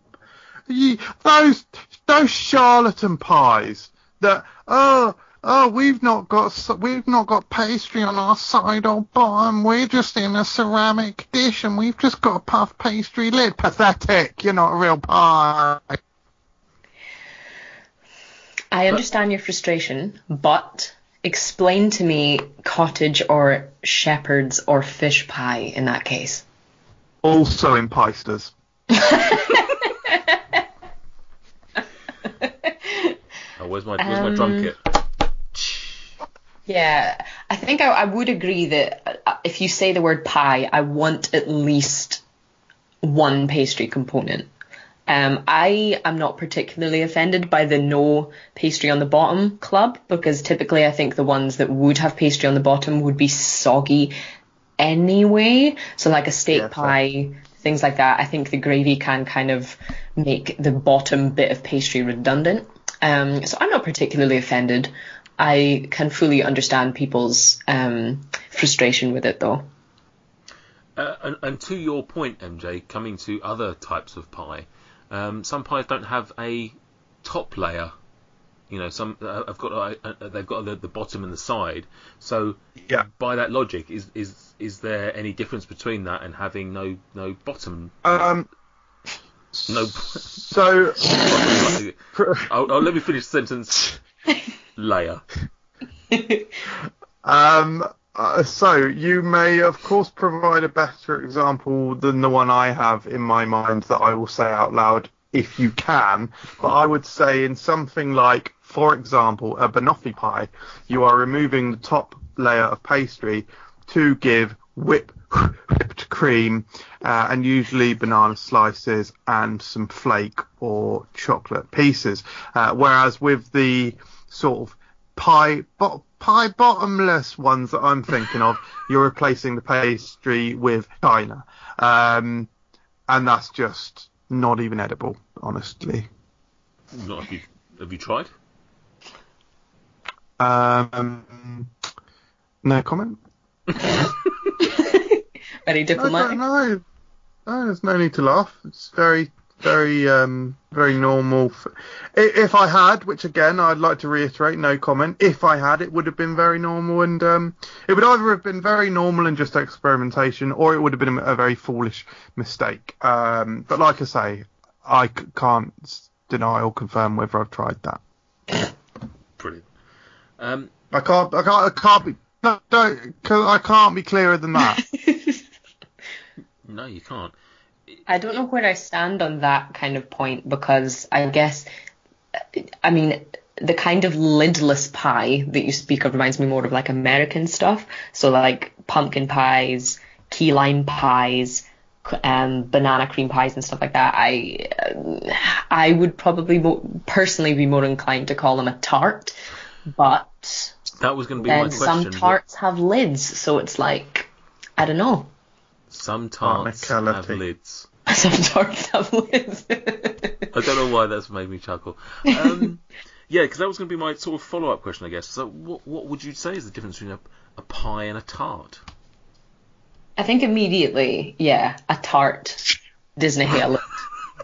Speaker 2: You, those those charlatan pies that oh oh we've not got we've not got pastry on our side or bottom we're just in a ceramic dish and we've just got a puff pastry lid pathetic you're not a real pie
Speaker 3: I understand your frustration, but explain to me cottage or shepherd's or fish pie in that case.
Speaker 2: also in piesters
Speaker 1: Oh, where's my where's my drum
Speaker 3: Um,
Speaker 1: kit?
Speaker 3: Yeah, I think I, I would agree that uh, if you say the word pie, I want at least one pastry component. Um, I am not particularly offended by the no pastry on the bottom club because typically I think the ones that would have pastry on the bottom would be soggy anyway. So like a steak
Speaker 2: Yeah, fair.
Speaker 3: pie, things like that. I think the gravy can kind of make the bottom bit of pastry redundant. Um, so I'm not particularly offended, I can fully understand people's um, frustration with it, though.
Speaker 1: Uh, and, and to your point, MJ, coming to other types of pie, um, some pies don't have a top layer. You know, some uh, have got uh, uh, they've got the, the bottom and the side. So
Speaker 2: Yeah.
Speaker 1: by that logic, is is is there any difference between that and having no no bottom?
Speaker 2: Um.
Speaker 1: No.
Speaker 2: So.
Speaker 1: oh, oh, let me finish the sentence. Layer.
Speaker 2: Um, uh, so you may, of course, provide a better example than the one I have in my mind that I will say out loud if you can. But I would say in something like, for example, a banoffee pie, you are removing the top layer of pastry to give whip, whipped cream uh, and usually banana slices and some flake or chocolate pieces. Uh, whereas with the sort of pie bo- pie bottomless ones that I'm thinking of, you're replacing the pastry with china, um, and that's just not even edible, honestly.
Speaker 1: Not have you have you tried?
Speaker 2: Um, no comment.
Speaker 3: Very
Speaker 2: I
Speaker 3: diplomatic.
Speaker 2: don't know. No, there's no need to laugh. It's very, very, um, very normal. If I had, which again I'd like to reiterate, no comment. If I had, it would have been very normal, and um, it would either have been very normal and just experimentation, or it would have been a, very foolish mistake. Um, but like I say, I c- can't deny or confirm whether I've tried that.
Speaker 1: Brilliant. Um,
Speaker 2: I can't. I can't. I can't be. No, don't. 'cause I can't be clearer than that.
Speaker 1: no, you can't.
Speaker 3: I don't know where I stand on that kind of point because I guess, I mean, the kind of lidless pie that you speak of reminds me more of like American stuff. So like pumpkin pies, key lime pies, um, banana cream pies and stuff like that. I uh, I would probably mo- personally be more inclined to call them a tart, but
Speaker 1: That was going to be my question.
Speaker 3: some tarts have lids, so it's like I don't know.
Speaker 1: Some tarts have lids.
Speaker 3: Some tarts have lids.
Speaker 1: I don't know why that's made me chuckle. Um, yeah, because that was going to be my sort of follow-up question, I guess. So, what what would you say is the difference between a, a pie and a tart?
Speaker 3: I think immediately, yeah, a tart Disney Halo.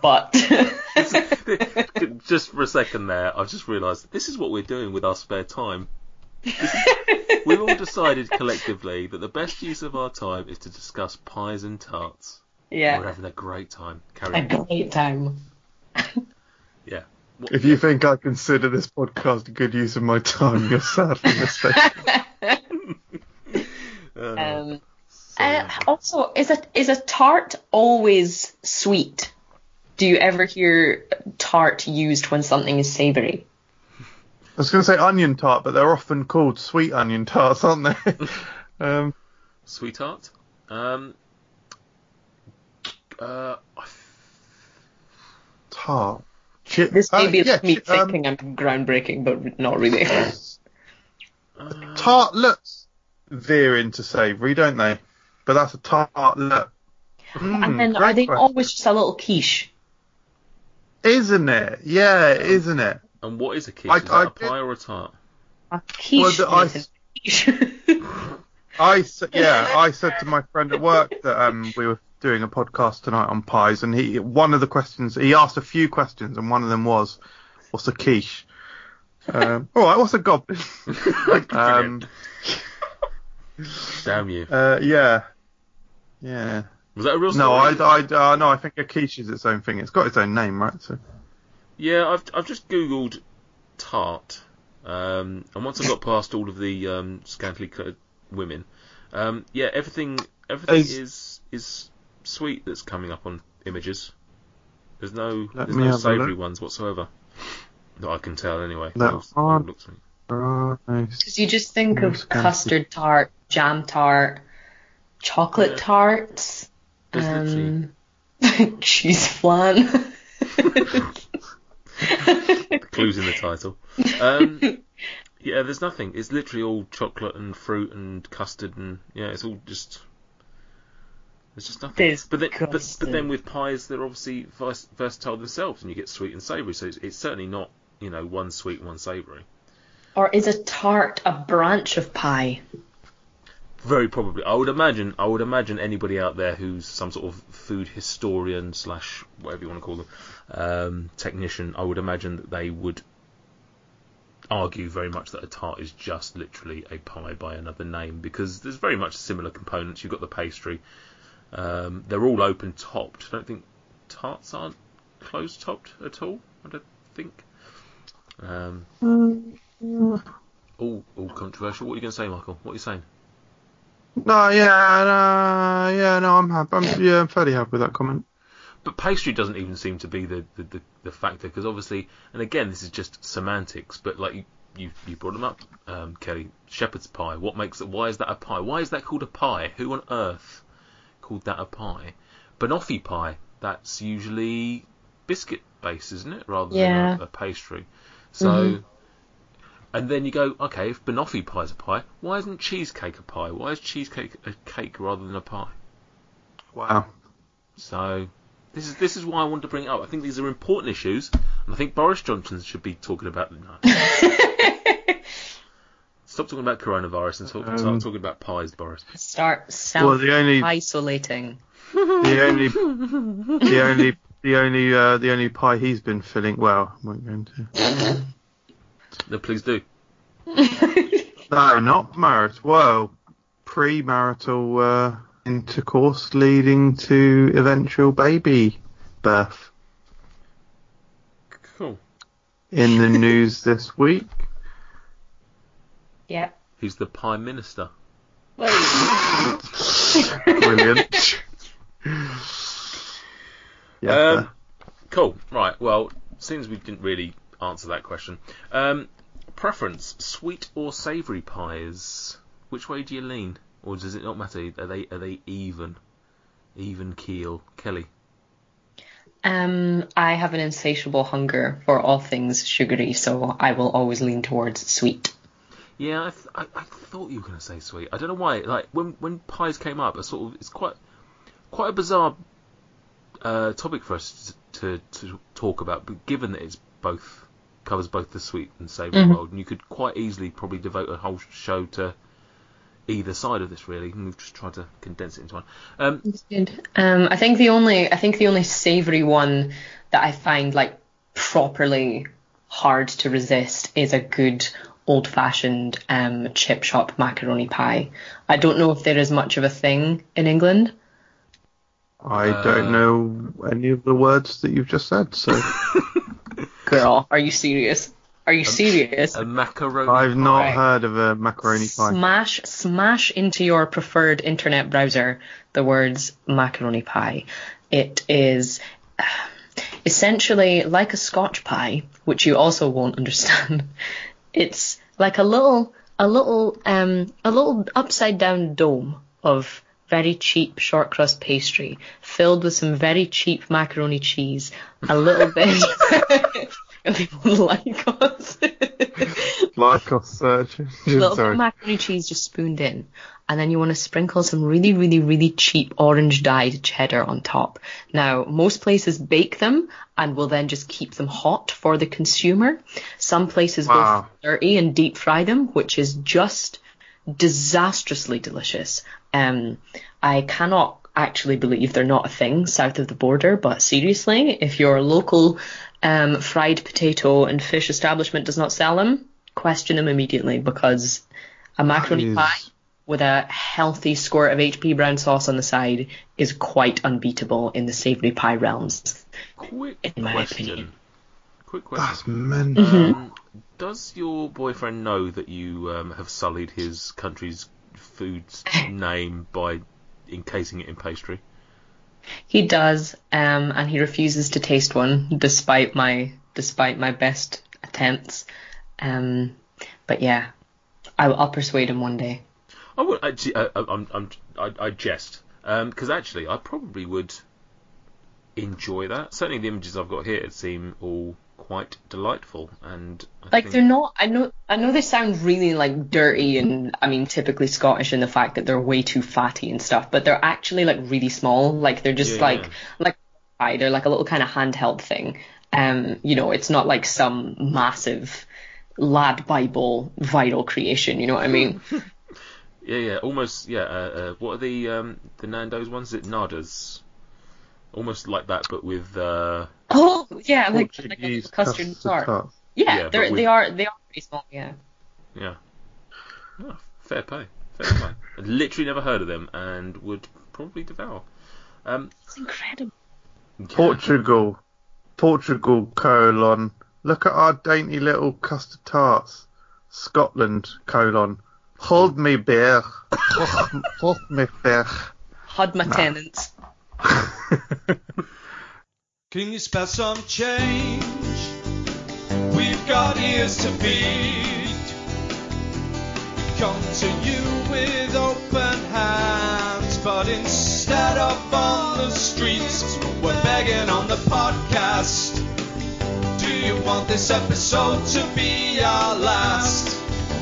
Speaker 3: But
Speaker 1: just for a second there, I've just realised this is what we're doing with our spare time. This is- We've all decided collectively that the best use of our time is to discuss pies and tarts.
Speaker 3: Yeah.
Speaker 1: We're having a great time. Carry
Speaker 3: a
Speaker 1: on.
Speaker 3: great time.
Speaker 1: Yeah. What-
Speaker 2: If you think I consider this podcast a good use of my time, you're sadly mistaken.
Speaker 1: uh,
Speaker 3: Um,
Speaker 1: so-
Speaker 3: uh, also, is a is a tart always sweet? Do you ever hear tart used when something is savoury?
Speaker 2: I was going to say onion tart, but they're often called sweet onion tarts, aren't they? um,
Speaker 1: Sweetheart. Um, uh,
Speaker 2: tart. Chi-
Speaker 3: This may
Speaker 2: uh,
Speaker 3: be
Speaker 2: yeah,
Speaker 3: me
Speaker 2: chi- um,
Speaker 3: thinking I'm groundbreaking, but not really.
Speaker 1: uh,
Speaker 2: tartlets veer into savoury, don't they? But that's a tartlet. Mm,
Speaker 3: and then
Speaker 2: great
Speaker 3: are they
Speaker 2: question.
Speaker 3: always just a little quiche?
Speaker 2: Isn't it? Yeah, isn't it?
Speaker 1: And what is a quiche?
Speaker 2: I-
Speaker 1: is that
Speaker 2: I
Speaker 1: a
Speaker 2: did-
Speaker 1: pie or a tart?
Speaker 3: A quiche.
Speaker 2: Well, the- I-
Speaker 3: is a quiche.
Speaker 2: I s- yeah, I said to my friend at work that um, we were doing a podcast tonight on pies, and he one of the questions he asked a few questions, and one of them was, "What's a quiche?" Um, all right, what's a goblin? um,
Speaker 1: Damn you.
Speaker 2: uh, yeah, yeah.
Speaker 1: Was that a real
Speaker 2: No, I. I, uh, no, I think a quiche is its own thing. It's got its own name, right? So
Speaker 1: Yeah, I've I've just googled tart, um, and once I got past all of the um, scantily clad women, um, yeah, everything everything
Speaker 2: Is-
Speaker 1: is is sweet that's coming up on images. There's no
Speaker 2: Let
Speaker 1: there's
Speaker 2: me
Speaker 1: no
Speaker 2: have a
Speaker 1: savoury
Speaker 2: look.
Speaker 1: ones whatsoever that I can tell anyway.
Speaker 2: That
Speaker 1: They all-
Speaker 2: aren't-
Speaker 1: look sweet.
Speaker 2: right.
Speaker 3: Because you just think of
Speaker 2: it's kind of-
Speaker 3: custard tart, jam tart, chocolate
Speaker 1: Yeah.
Speaker 3: tarts,
Speaker 1: There's literally-
Speaker 3: um, cheese flan.
Speaker 1: Clues in the title. Um, yeah, there's nothing. It's literally all chocolate and fruit and custard and yeah, it's all just. There's just nothing. But then, but, but then with pies, they're obviously vers- versatile themselves, and you get sweet and savoury. So it's, it's certainly not you know one sweet one savoury.
Speaker 3: Or is a tart a branch of pie?
Speaker 1: Very probably. I would imagine. I would imagine anybody out there who's some sort of food historian slash whatever you want to call them, um, technician. I would imagine that they would argue very much that a tart is just literally a pie by another name because there's very much similar components. You've got the pastry. Um, they're all open topped. I don't think tarts aren't closed topped at all. I don't think. Um, all, all controversial. What are you going to say, Michael? What are you saying?
Speaker 2: No, yeah, no, yeah, no, I'm happy. I'm, yeah, I'm fairly happy with that comment.
Speaker 1: But pastry doesn't even seem to be the the, the, the factor because obviously, and again, this is just semantics. But like you you, you brought them up, um, Kelly. Shepherd's pie. What makes it? Why is that a pie? Why is that called a pie? Who on earth called that a pie? Banoffee pie. That's usually biscuit base, isn't it, rather
Speaker 3: Yeah.
Speaker 1: than a, a pastry. So.
Speaker 3: Mhm.
Speaker 1: And then you go, okay, if banoffee pie's a pie, why isn't cheesecake a pie? Why is cheesecake a cake rather than a pie?
Speaker 2: Wow.
Speaker 1: So this is this is why I wanted to bring it up. I think these are important issues, and I think Boris Johnson should be talking about them now. Stop talking about coronavirus and talk,
Speaker 2: Um,
Speaker 1: start talking about pies, Boris.
Speaker 3: Start
Speaker 2: Well, the only,
Speaker 3: self-isolating.
Speaker 2: the only, the only, the only, uh, the only pie he's been filling. Well, I won't go into.
Speaker 1: No, please do.
Speaker 2: No, not marriage. Well, pre-marital uh, intercourse leading to eventual baby birth.
Speaker 1: Cool.
Speaker 2: In the news this week.
Speaker 3: yeah.
Speaker 1: He's the Prime minister.
Speaker 2: Brilliant. yeah.
Speaker 1: Um, Cool. Right. Well, since we didn't really answer that question, um, preference: sweet or savoury pies? Which way do you lean, or does it not matter? Are they are they even, even keel? Kelly.
Speaker 3: um, I have an insatiable hunger for all things sugary, so I will always lean towards sweet.
Speaker 1: Yeah, I, th- I, I thought you were going to say sweet. I don't know why. Like when when pies came up, a sort of it's quite quite a bizarre uh, topic for us to, to talk about. But given that it's both covers both the sweet and savoury
Speaker 3: Mhm.
Speaker 1: world, and you could quite easily probably devote a whole show to either side of this. Really, and we've just tried to condense it into one. Um.
Speaker 3: Um, I think the only I think the only savoury one that I find like properly hard to resist is a good old fashioned um, chip shop macaroni pie. I don't know if there is much of a thing in England.
Speaker 2: I
Speaker 1: uh,
Speaker 2: don't know any of the words that you've just said, so
Speaker 3: Girl, are you serious? Are you serious?
Speaker 1: a macaroni.
Speaker 2: I've not
Speaker 3: Right.
Speaker 2: heard of a macaroni pie.
Speaker 3: Smash, smash into your preferred internet browser the words macaroni pie. It is uh, essentially like a Scotch pie, which you also won't understand. It's like a little, a little, um, a little upside down dome of very cheap short crust pastry filled with some very cheap macaroni cheese, a little bit. People like us.
Speaker 2: Lycos search.
Speaker 3: little bit of macaroni cheese just spooned in, and then you want to sprinkle some really, really, really cheap orange dyed cheddar on top. Now, most places bake them and will then just keep them hot for the consumer. Some places
Speaker 2: Wow.
Speaker 3: go dirty and deep fry them, which is just disastrously delicious. Um, I cannot actually believe they're not a thing south of the border, but seriously, if your local um, fried potato and fish establishment does not sell them, question them immediately because a macaroni
Speaker 2: is-
Speaker 3: pie with a healthy squirt of HP brown sauce on the side is quite unbeatable in the savoury pie realms.
Speaker 1: Quick
Speaker 3: in my
Speaker 1: question.
Speaker 3: opinion.
Speaker 1: Quick question.
Speaker 2: That's mental.
Speaker 1: Um, does your boyfriend know that you um, have sullied his country's food's name by encasing it in pastry?
Speaker 3: He does, um, and he refuses to taste one despite my despite my best attempts. Um, but yeah, I'll, I'll persuade him one day.
Speaker 1: I would actually. I, I- I'm, I'm, I, I jest because actually, I probably would enjoy that. Certainly, the images I've got here seem all quite delightful, and I
Speaker 3: Like
Speaker 1: think,
Speaker 3: they're not. I know. I know they sound really like dirty and I mean typically Scottish in the fact that they're way too fatty and stuff, but they're actually like really small. Like they're just
Speaker 1: Yeah,
Speaker 3: like
Speaker 1: yeah.
Speaker 3: like. They're like a little kind of handheld thing. Um, you know, it's not like some massive lad Bible viral creation. You know what I mean?
Speaker 1: Yeah, yeah, almost. Yeah. Uh, uh, what are the um, the Nando's ones? Is it Natas? Almost like that, but with. Uh,
Speaker 3: oh yeah, like, like a
Speaker 2: Portuguese
Speaker 3: custard
Speaker 2: custard
Speaker 3: tart.
Speaker 2: tart.
Speaker 3: Yeah,
Speaker 1: Yeah,
Speaker 3: they're,
Speaker 1: with-
Speaker 3: they are they are pretty small. Yeah.
Speaker 1: yeah. Oh, fair play. Fair play. I'd literally never heard of them and would probably devour. Um,
Speaker 3: It's incredible.
Speaker 2: Portugal. Portugal colon. Look at our dainty little custard tarts. Scotland colon. Hold me beer. Hold- Hold me beer.
Speaker 3: Had my Tennent's.
Speaker 4: Can you spell some change? We've got ears to beat. Come to you with open hands, but instead of on the streets, we're begging on the podcast. Do you want this episode to be our last?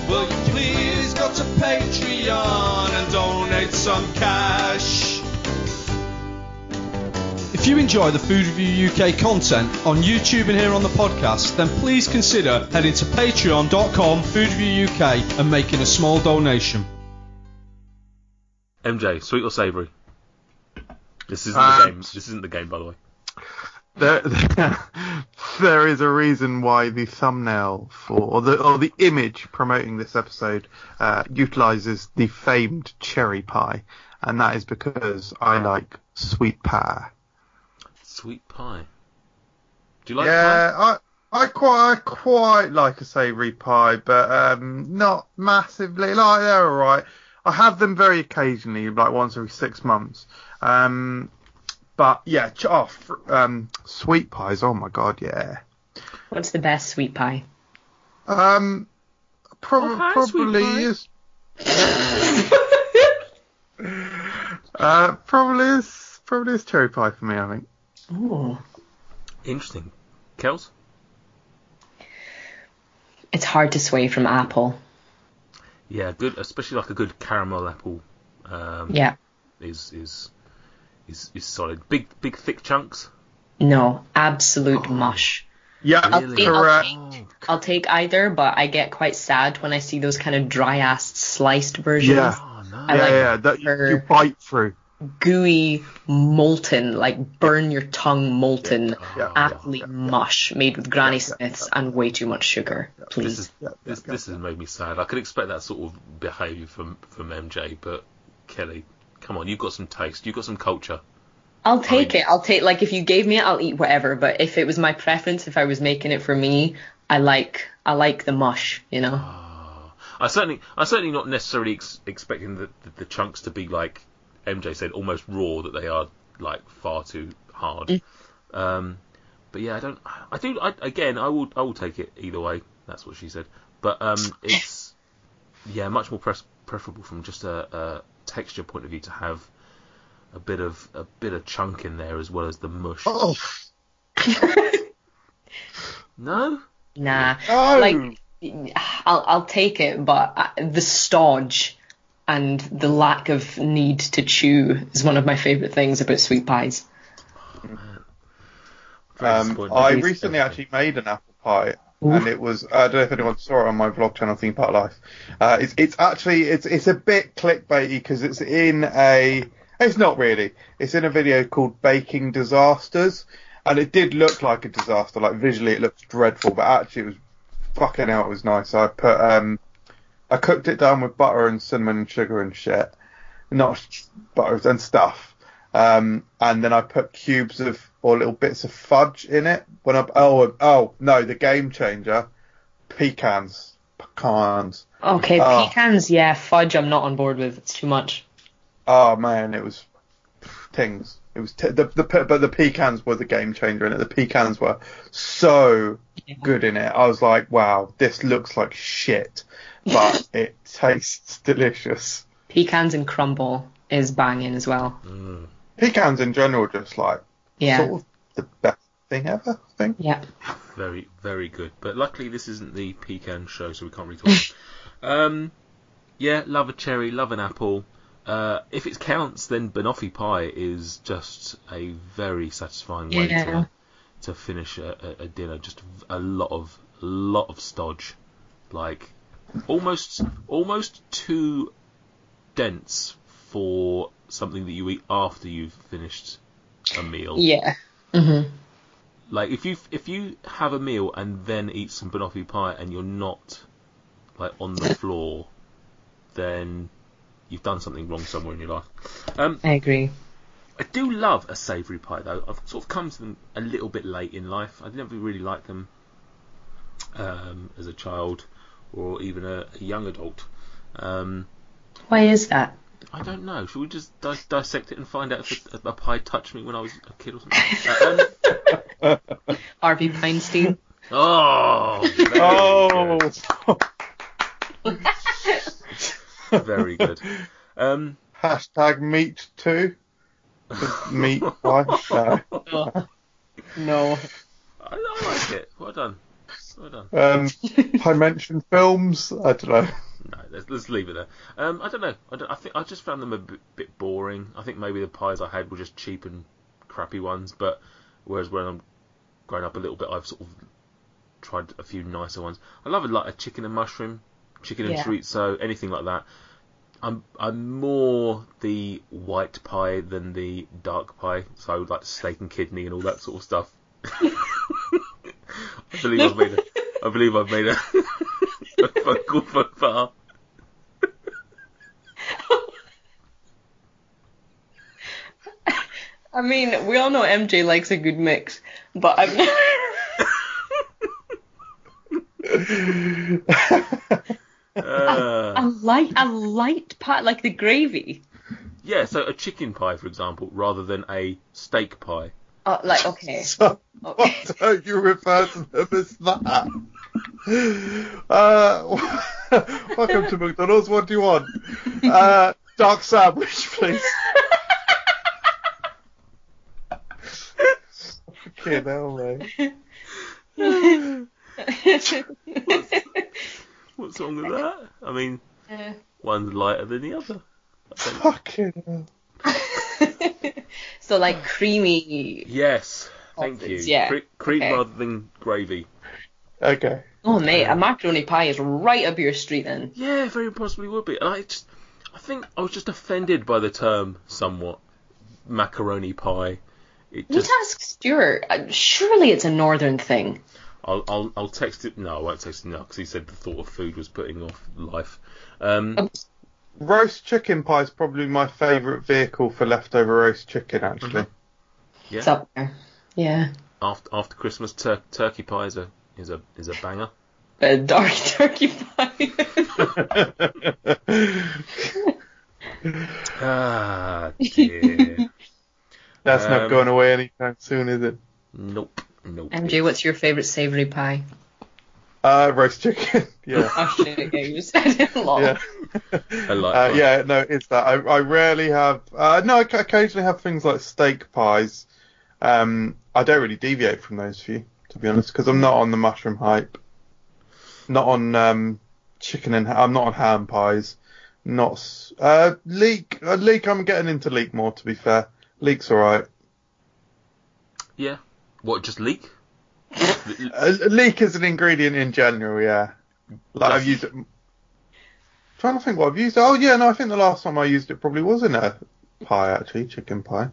Speaker 4: Will you please go to Patreon and donate some cash? If you enjoy the Food Review UK content on YouTube and here on the podcast, then please consider heading to patreon.com Food Review UK and making a small donation.
Speaker 1: MJ, sweet or savoury? This isn't
Speaker 2: Um,
Speaker 1: the game. This isn't the game, by the way.
Speaker 2: There, there is a reason why the thumbnail for, or the, or the image promoting this episode, uh, utilizes the famed cherry pie, and that is because I like sweet pie.
Speaker 1: Sweet pie. Do you like
Speaker 2: yeah, I, I quite, I quite like a savoury pie, but um, not massively. Like they're alright. I have them very occasionally, like once every six months. Um, but yeah, ch- oh, fr- um, sweet pies. Oh my god, yeah.
Speaker 3: What's the best sweet pie?
Speaker 2: Um, prob-
Speaker 1: I've had sweet
Speaker 2: probably
Speaker 1: pie.
Speaker 2: is. uh, probably is probably is cherry pie for me. I think.
Speaker 3: Ooh.
Speaker 1: Interesting. Kels?
Speaker 3: It's hard to sway from apple.
Speaker 1: Yeah, good. Especially like a good caramel apple. Um,
Speaker 3: Yeah.
Speaker 1: Is is is is solid. Big big thick chunks.
Speaker 3: No, absolute mush.
Speaker 2: Yeah,
Speaker 3: I'll
Speaker 1: Really?
Speaker 3: take, I'll,
Speaker 2: correct.
Speaker 3: take, I'll take either, but I get quite sad when I see those kind of dry ass sliced versions.
Speaker 2: Yeah.
Speaker 1: Oh no.
Speaker 2: Yeah,
Speaker 3: like
Speaker 2: yeah, that you, you bite through.
Speaker 3: Gooey, molten, like burn your tongue molten,
Speaker 2: Yeah,
Speaker 3: absolute
Speaker 2: yeah, yeah.
Speaker 3: much made with Granny
Speaker 2: Yeah, yeah,
Speaker 3: Smiths and way too much sugar.
Speaker 1: This
Speaker 3: Please.
Speaker 1: is
Speaker 2: Yeah,
Speaker 1: this
Speaker 2: yeah,
Speaker 1: this has made me sad. I could expect that sort of behaviour from from MJ, but Kelly, come on, you've got some taste, you've got some culture.
Speaker 3: I'll take
Speaker 1: mean-
Speaker 3: it. I'll take like if you gave me it, I'll eat whatever. But if it was my preference, if I was making it for me, I like I like the mush. You know.
Speaker 1: Ah. I certainly, I certainly not necessarily ex- expecting the, the the chunks to be like MJ said, almost raw. That they are like far too hard.
Speaker 3: Mm.
Speaker 1: Um, but yeah, I don't. I do. I, again, I will. I will take it either way. That's what she said. But um, it's yeah, much more pres- preferable from just a, a texture point of view to have a bit of a bit of chunk in there as well as the mush.
Speaker 2: Oh,
Speaker 1: No.
Speaker 3: Nah.
Speaker 2: no.
Speaker 3: Like I'll I'll take it, but uh, the stodge and the lack of need to chew is one of my favorite things about sweet pies.
Speaker 2: Um. I recently actually made an apple pie, and it was I don't know if anyone saw it on my vlog channel, Theme Park Life. Uh, it's it's actually it's it's a bit clickbaity because it's in a it's not really it's in a video called Baking Disasters, and it did look like a disaster. Like visually, it looked dreadful, but actually, it was fucking hell. It was nice. I put um I cooked it down with butter and cinnamon and sugar and shit, not butter and stuff. Um, and then I put cubes of or little bits of fudge in it. When I oh oh no, the game changer, pecans, pecans.
Speaker 3: Okay,
Speaker 2: Oh.
Speaker 3: pecans, yeah, fudge. I'm not on board with. It's too much.
Speaker 2: Oh man, it was things. It was t- the the but the pecans were the game changer in it. The pecans were so good in it. I was like, wow, this looks like shit, but it tastes delicious.
Speaker 3: Pecans and crumble is banging as well.
Speaker 1: Mm.
Speaker 2: Pecans in general, just like
Speaker 3: Yeah.
Speaker 2: sort of the best thing ever. I think.
Speaker 3: Yeah.
Speaker 1: Very, very good. But luckily, this isn't the pecan show, so we can't really talk. um, yeah, love a cherry, love an apple. Uh, if it counts, then banoffee pie is just a very satisfying way
Speaker 3: Yeah.
Speaker 1: to to finish a, a, a dinner. Just a lot of lot of stodge. like almost almost too dense for something that you eat after you've finished a meal.
Speaker 3: Yeah. hmm
Speaker 1: Like if you if you have a meal and then eat some banoffee pie and you're not like on the floor, then you've done something wrong somewhere in your life. Um,
Speaker 3: I agree.
Speaker 1: I do love a savoury pie though. I've sort of come to them a little bit late in life. I never really liked them um, as a child or even a, a young adult. Um,
Speaker 3: Why is that?
Speaker 1: I don't know. Should we just di- dissect it and find out if a, a pie touched me when I was a kid or something? Uh, um,
Speaker 3: Harvey Feinstein.
Speaker 1: oh, very
Speaker 2: Oh,
Speaker 1: good. Very good. Um,
Speaker 2: hashtag meat too. Meat pie. No.
Speaker 3: No.
Speaker 1: I, I like it. Well done. Well done.
Speaker 2: Um, I mentioned films. I don't know.
Speaker 1: No, let's, let's leave it there. Um, I don't know. I, don't, I think I just found them a bit, bit boring. I think maybe the pies I had were just cheap and crappy ones. But whereas when I'm growing up a little bit, I've sort of tried a few nicer ones. I love a like a chicken and mushroom, chicken and
Speaker 3: Yeah.
Speaker 1: chorizo, anything like that. I'm I'm more the white pie than the dark pie. So I would like steak and kidney and all that sort of stuff. I believe I've made a, I believe I've made a, a vocal faux pas.
Speaker 3: I mean, we all know MJ likes a good mix, but I've never.
Speaker 1: Uh,
Speaker 3: a light, a light pie, like the gravy.
Speaker 1: yeah, so a chicken pie, for example, rather than a steak pie.
Speaker 3: Oh, like okay.
Speaker 2: so,
Speaker 3: okay.
Speaker 2: what don't you refer to them as that? Uh, welcome to McDonald's. What do you want? Uh, dark sandwich, please. Fucking hell, mate.
Speaker 1: What's wrong with that? I mean,
Speaker 3: Uh,
Speaker 1: one's lighter than the other.
Speaker 2: Fucking hell.
Speaker 3: so like creamy.
Speaker 1: Yes, thank you.
Speaker 3: Yeah.
Speaker 1: Cre- cream
Speaker 3: Okay.
Speaker 1: rather than gravy.
Speaker 2: Okay.
Speaker 3: Oh mate, a macaroni pie is right up your street then.
Speaker 1: Yeah, very possibly would be. And I just, I think I was just offended by the term somewhat. Macaroni pie. It
Speaker 3: You
Speaker 1: just,
Speaker 3: need ask Stuart. Uh, Surely it's a northern thing.
Speaker 1: I'll, I'll, I'll text it. No, I won't text it now because he said the thought of food was putting off life. Um,
Speaker 3: Um,
Speaker 2: Roast chicken pie is probably my favourite vehicle for leftover roast chicken, actually.
Speaker 3: It's
Speaker 1: yeah.
Speaker 3: up there. Yeah.
Speaker 1: After after Christmas, tur- turkey pie is a is a is a banger.
Speaker 3: A dark turkey pie.
Speaker 1: Ah dear.
Speaker 2: That's
Speaker 1: Um,
Speaker 2: not going away anytime soon, is it?
Speaker 1: nope. Nope.
Speaker 3: MJ, what's your favourite savoury pie?
Speaker 2: Uh, roast chicken. yeah.
Speaker 3: Oh shit, yeah, you said it a lot.
Speaker 2: yeah.
Speaker 1: I like
Speaker 2: uh, yeah, no, it's that. I, I rarely have. Uh, no, I occasionally have things like steak pies. Um, I don't really deviate from those few, to be honest, because I'm not on the mushroom hype. Not on um, chicken and ha- I'm not on ham pies. Not s- uh, leek. Uh, leek. I'm getting into leek more, to be fair. Leek's alright.
Speaker 1: Yeah. What? Just leek?
Speaker 2: Uh, leek is an ingredient in general, yeah. Like I've used it. trying to think what I've used. Oh yeah, no, I think the last time I used it probably was in a pie actually, chicken pie.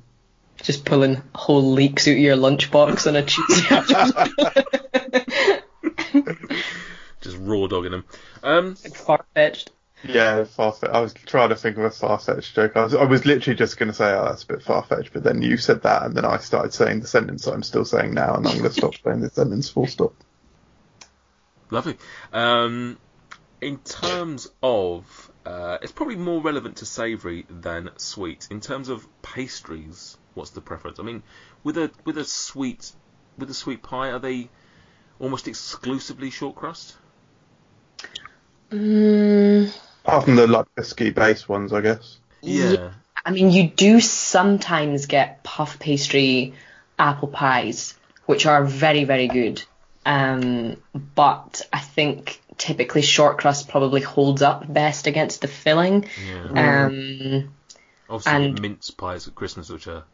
Speaker 3: Just pulling whole leeks out of your lunchbox and a cheese.
Speaker 1: Just raw dogging them. Um,
Speaker 3: Far fetched.
Speaker 2: Yeah, far I was trying to think of a far fetched joke. I was, I was literally just going to say, oh, that's a bit far fetched, but then you said that, and then I started saying the sentence I'm still saying now, and I'm going to stop saying the sentence full stop.
Speaker 1: Lovely. Um, in terms of, uh, it's probably more relevant to savoury than sweet. In terms of pastries, what's the preference? I mean, with a with a sweet with a sweet pie, are they almost exclusively short crust?
Speaker 3: Mm,
Speaker 2: Apart from the like biscuit based ones, I guess.
Speaker 1: Yeah.
Speaker 3: I mean, you do sometimes get puff pastry apple pies, which are very, very good. Um, but I think typically short crust probably holds up best against the filling.
Speaker 1: Yeah.
Speaker 3: Um,
Speaker 1: Obviously,
Speaker 3: and-
Speaker 1: mince pies at Christmas, which are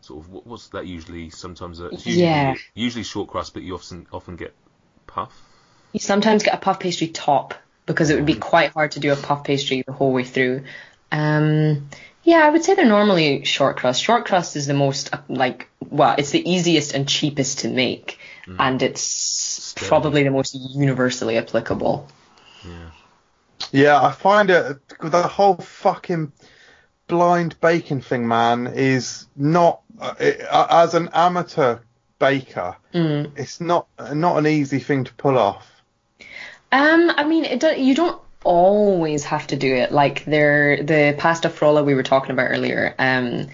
Speaker 1: sort of what's that usually? Sometimes uh, it's usually,
Speaker 3: Yeah.
Speaker 1: usually short crust, but you often often get puff.
Speaker 3: You sometimes get a puff pastry top because it would be quite hard to do a puff pastry the whole way through. Um, yeah, I would say they're normally short crust. Short crust is the most uh, like well, it's the easiest and cheapest to make, and it's probably the most universally applicable.
Speaker 2: Yeah, I find it the whole fucking blind baking thing, man, is not uh, it, uh, as an amateur baker.
Speaker 3: Mm.
Speaker 2: It's not not an easy thing to pull off.
Speaker 3: Um, I mean, it do, you don't always have to do it. Like there, the pasta frolla we were talking about earlier. Um,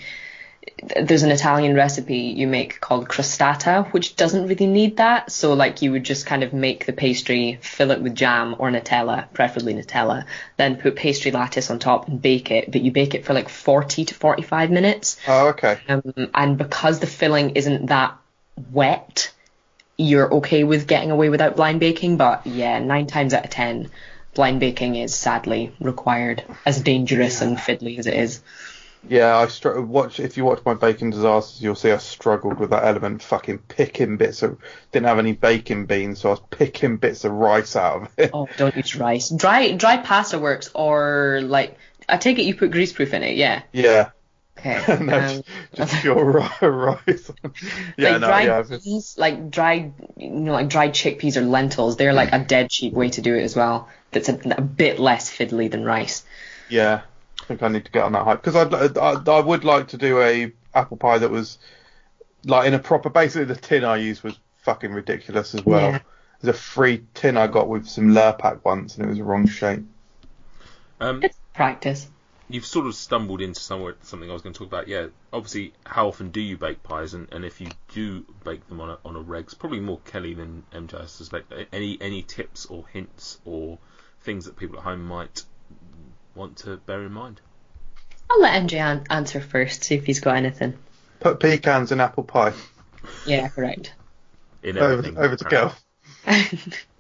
Speaker 3: there's an Italian recipe you make called crostata, which doesn't really need that. So like you would just kind of make the pastry, fill it with jam or Nutella, preferably Nutella, then put pastry lattice on top and bake it. But you bake it for like 40 to 45 minutes.
Speaker 2: Oh, okay.
Speaker 3: Um, and because the filling isn't that wet, you're okay with getting away without blind baking. But yeah, nine times out of ten, blind baking is sadly required, as dangerous and fiddly as it is.
Speaker 2: Yeah, I str- watch. If you watch my baking disasters, you'll see I struggled with that element. Fucking picking bits of didn't have any baking beans, so I was picking bits of rice out of it.
Speaker 3: Oh, don't use rice. Dry dry pasta works, or like I take it you put greaseproof in it. Yeah.
Speaker 2: Yeah,
Speaker 3: Okay.
Speaker 2: no,
Speaker 3: um,
Speaker 2: just, just pure ri- rice. yeah,
Speaker 3: like
Speaker 2: no,
Speaker 3: dried
Speaker 2: yeah, it's-
Speaker 3: peas, like dried, you know, like dried chickpeas or lentils. They're like a dead cheap way to do it as well. That's a, a bit less fiddly than rice.
Speaker 2: yeah. I think I need to get on that hype because I'd, I, I would like to do a apple pie that was like in a proper. Basically, the tin I used was fucking ridiculous as well.
Speaker 3: Yeah.
Speaker 2: There's a free tin I got with some Lurpak once, and it was the wrong shape.
Speaker 1: Um,
Speaker 3: It's practice.
Speaker 1: You've sort of stumbled into somewhere something I was going to talk about. Yeah, obviously, how often do you bake pies, and, and if you do bake them on a on a regs, probably more Kelly than MJ. I suspect. Any any tips or hints or things that people at home might want to bear in mind?
Speaker 3: I'll let MJ an- answer first, see if he's got anything.
Speaker 2: Put pecans in apple pie.
Speaker 3: Yeah, correct.
Speaker 1: In
Speaker 2: Over,
Speaker 1: everything,
Speaker 2: over to
Speaker 1: apparently.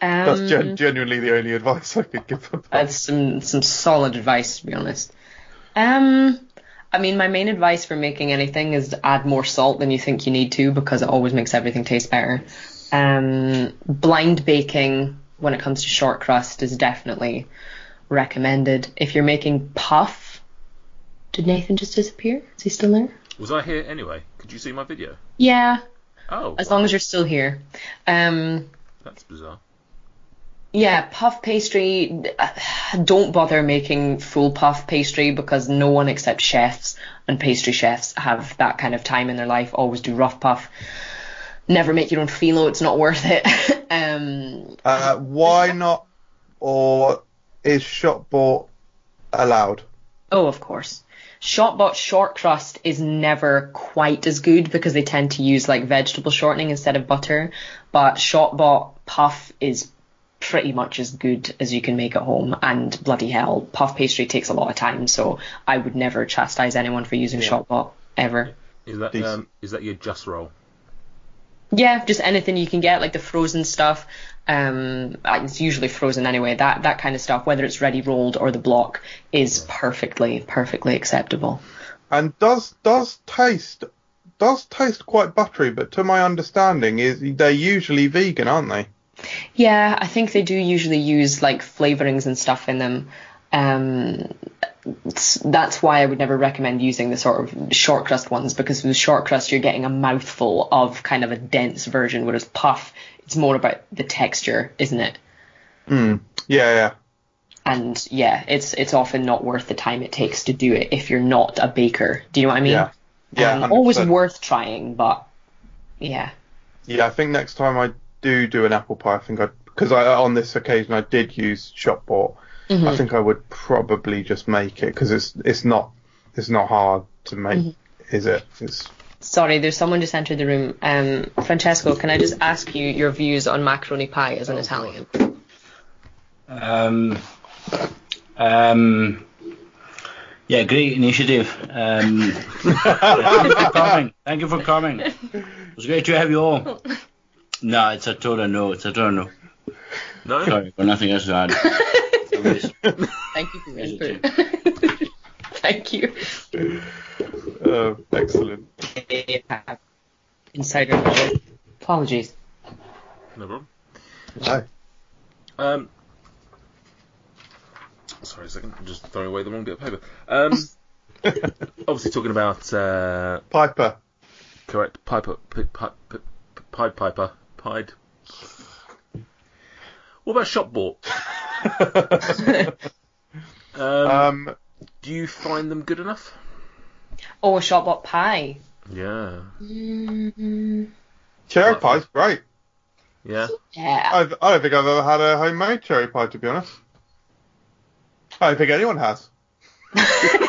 Speaker 2: Kel. That's
Speaker 3: um,
Speaker 2: gen- genuinely the only advice I could give them.
Speaker 3: that's some some solid advice to be honest. Um, I mean, my main advice for making anything is add more salt than you think you need to because it always makes everything taste better. Um, blind baking when it comes to short crust is definitely recommended. If you're making puff, did Nathan just disappear? Is he still there?
Speaker 1: Was I here anyway? Could you see my video?
Speaker 3: Yeah,
Speaker 1: Oh,
Speaker 3: as
Speaker 1: wow,
Speaker 3: long as you're still here. Um,
Speaker 1: that's bizarre.
Speaker 3: Yeah, puff pastry. Don't bother making full puff pastry because no one except chefs and pastry chefs have that kind of time in their life. Always do rough puff. Never make your own phyllo. It's not worth it. um,
Speaker 2: Uh, why not? Or is shop bought allowed?
Speaker 3: oh, of course. Shotbot short crust is never quite as good because they tend to use like vegetable shortening instead of butter. But Shotbot puff is pretty much as good as you can make at home. And bloody hell, puff pastry takes a lot of time, so I would never chastise anyone for using Shotbot ever.
Speaker 1: Is that um, is that your just roll?
Speaker 3: Yeah, just anything you can get, like the frozen stuff. Um, it's usually frozen anyway. That that kind of stuff, whether it's ready rolled or the block, is perfectly perfectly acceptable.
Speaker 2: And does does taste does taste quite buttery, but to my understanding is they're usually vegan, aren't they?
Speaker 3: Yeah, I think they do usually use like flavorings and stuff in them. Um, that's why I would never recommend using the sort of short crust ones because with short crust you're getting a mouthful of kind of a dense version, whereas puff it's more about the texture, isn't it?
Speaker 2: Mm. Yeah, yeah.
Speaker 3: And yeah, it's it's often not worth the time it takes to do it if you're not a baker. Do you know what I mean?
Speaker 2: Yeah. Yeah,
Speaker 3: Um, always worth trying, but yeah.
Speaker 2: Yeah, I think next time I do do an apple pie, I think I because I on this occasion I did use shop bought.
Speaker 3: Mm-hmm.
Speaker 2: I think I would probably just make it because it's it's not it's not hard to make,
Speaker 3: Mm-hmm.
Speaker 2: is it? It's
Speaker 3: Sorry, there's someone just entered the room. Um, Francesco, can I just ask you your views on macaroni pie as an Italian?
Speaker 5: Um, um, yeah, great initiative. Um, thank you for coming. Thank you for coming. It was great to have you all. No, it's a total no. It's a total no.
Speaker 1: No.
Speaker 5: Sorry, but nothing else to add.
Speaker 3: Thank you for your input. Thank you.
Speaker 2: Oh, excellent.
Speaker 3: Insider knowledge. Apologies.
Speaker 1: No problem. Hi. Um, sorry a second, I'm just throwing away the wrong bit of paper. Um, obviously talking about uh,
Speaker 2: Piper.
Speaker 1: Correct, Piper, Pipe Piper, Pied. What about shop bought? Um,
Speaker 2: Um,
Speaker 1: do you find them good enough?
Speaker 3: Oh, a shopbot pie.
Speaker 1: Yeah,
Speaker 2: cherry
Speaker 1: Like-
Speaker 2: pie's great.
Speaker 1: yeah.
Speaker 3: Yeah.
Speaker 2: I've, I don't think I've ever had a homemade cherry pie, to be honest. I don't think anyone has.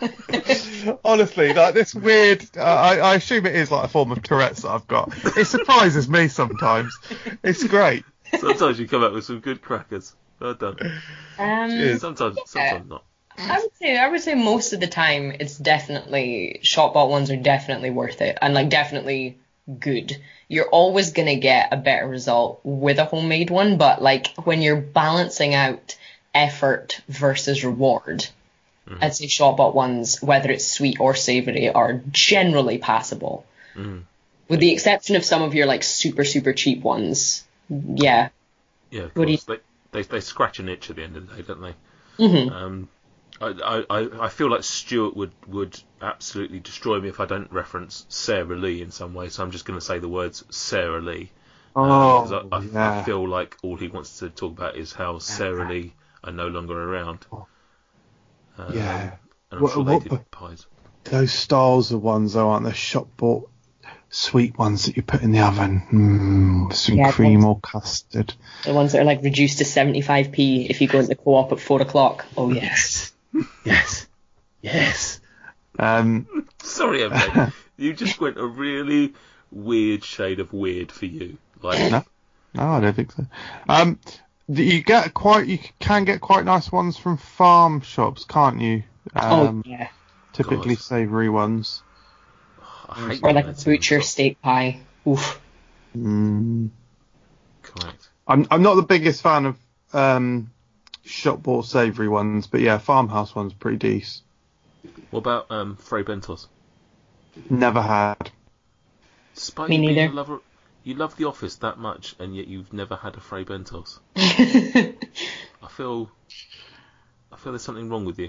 Speaker 2: Honestly, like this weird. Uh, I, I assume it is like a form of Tourette's that I've got. It surprises me sometimes. It's great.
Speaker 1: Sometimes you come up with some good crackers. Well done.
Speaker 3: Um,
Speaker 2: Cheers.
Speaker 1: Sometimes, sometimes not.
Speaker 3: I would say I would say most of the time it's definitely shopbot ones are definitely worth it and like definitely good. You're always gonna get a better result with a homemade one, but like when you're balancing out effort versus reward, I'd say shopbot ones, whether it's sweet or savory, are generally passable.
Speaker 1: Mm.
Speaker 3: With the exception of some of your like super super cheap ones. Yeah.
Speaker 1: Yeah, of
Speaker 3: What do you-
Speaker 1: They, they they scratch an itch at the end of the day, don't they?
Speaker 3: hmm
Speaker 1: Um, I, I, I feel like Stuart would, would absolutely destroy me if I don't reference Sara Lee in some way, so I'm just going to say the words Sara Lee.
Speaker 2: Oh,
Speaker 1: because I, I,
Speaker 2: yeah.
Speaker 1: I feel like all he wants to talk about is how Sara Lee are no longer around. Um,
Speaker 2: Yeah.
Speaker 1: And I'm
Speaker 2: What-
Speaker 1: sure they
Speaker 2: what-
Speaker 1: did pies.
Speaker 2: Those styles of ones though, aren't the shop bought sweet ones that you put in the oven? Mm, with some
Speaker 3: Yeah,
Speaker 2: cream
Speaker 3: those-
Speaker 2: or custard.
Speaker 3: The ones that are like reduced to 75p if you go into the co-op at four o'clock. Oh yes.
Speaker 1: Yes. Yes.
Speaker 2: Um,
Speaker 1: Sorry, MJ. you just went a really weird shade of weird for you. Like,
Speaker 2: No. no, I don't think so. Um, the- you get quite, you can get quite nice ones from farm shops, can't you? Um,
Speaker 3: oh yeah.
Speaker 2: typically
Speaker 1: God.
Speaker 2: savoury ones.
Speaker 1: I hate
Speaker 3: or like a butcher steak pie. Oof.
Speaker 2: Mm.
Speaker 1: Correct.
Speaker 2: I'm I'm not the biggest fan of um, shop bought savoury ones, but yeah, farmhouse ones pretty decent.
Speaker 1: What about um, Fray Bentos?
Speaker 2: Never had.
Speaker 1: Despite
Speaker 3: Me neither.
Speaker 1: a lover, you love The Office that much, and yet you've never had a Fray Bentos. I feel, I feel there's something wrong with you.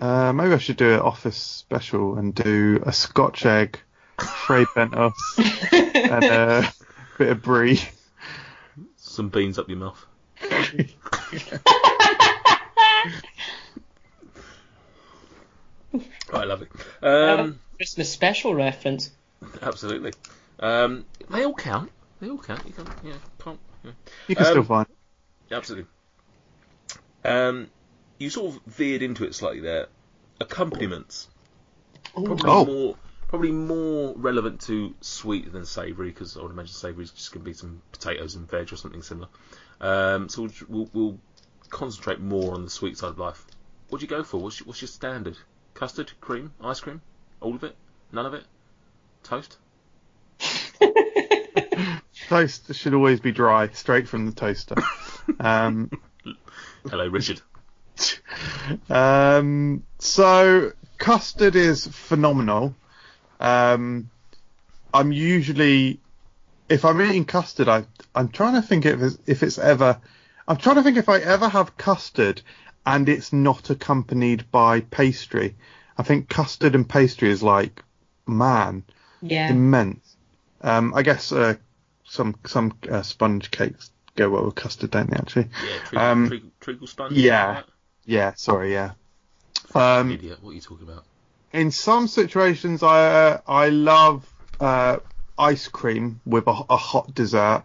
Speaker 2: Uh, maybe I should do an office special and do a Scotch egg, Fray Bentos, and a bit of brie.
Speaker 1: Some beans up your mouth. I love it. Um,
Speaker 3: Christmas special reference.
Speaker 1: absolutely. Um, they all count. They all count. You can, yeah, can't, yeah.
Speaker 2: You can
Speaker 1: Um,
Speaker 2: still find.
Speaker 1: Absolutely. Um, you sort of veered into it slightly there. Accompaniments. Probably
Speaker 2: Oh.
Speaker 1: more, probably more relevant to sweet than savoury, because I would imagine savoury is just going to be some potatoes and veg or something similar. Um, so we'll, we'll, we'll concentrate more on the sweet side of life. What do you go for? What's your, what's your standard? Custard, cream, ice cream, all of it, none of it, toast.
Speaker 2: Toast should always be dry, straight from the toaster. um,
Speaker 1: Hello, Richard.
Speaker 2: um, so custard is phenomenal. Um, I'm usually, if I'm eating custard, I I'm trying to think if it's, if it's ever, I'm trying to think if I ever have custard and it's not accompanied by pastry. I think custard and pastry is like, man,
Speaker 3: Yeah.
Speaker 2: immense. Um, I guess uh, some some uh, sponge cakes go well with custard, don't they? Actually,
Speaker 1: Yeah, treacle,
Speaker 2: Um,
Speaker 1: treacle, treacle sponge.
Speaker 2: yeah.
Speaker 1: something
Speaker 2: yeah. Sorry, yeah. Um,
Speaker 1: Idiot. What are you talking about?
Speaker 2: in some situations, I uh, I love uh, ice cream with a, a hot dessert.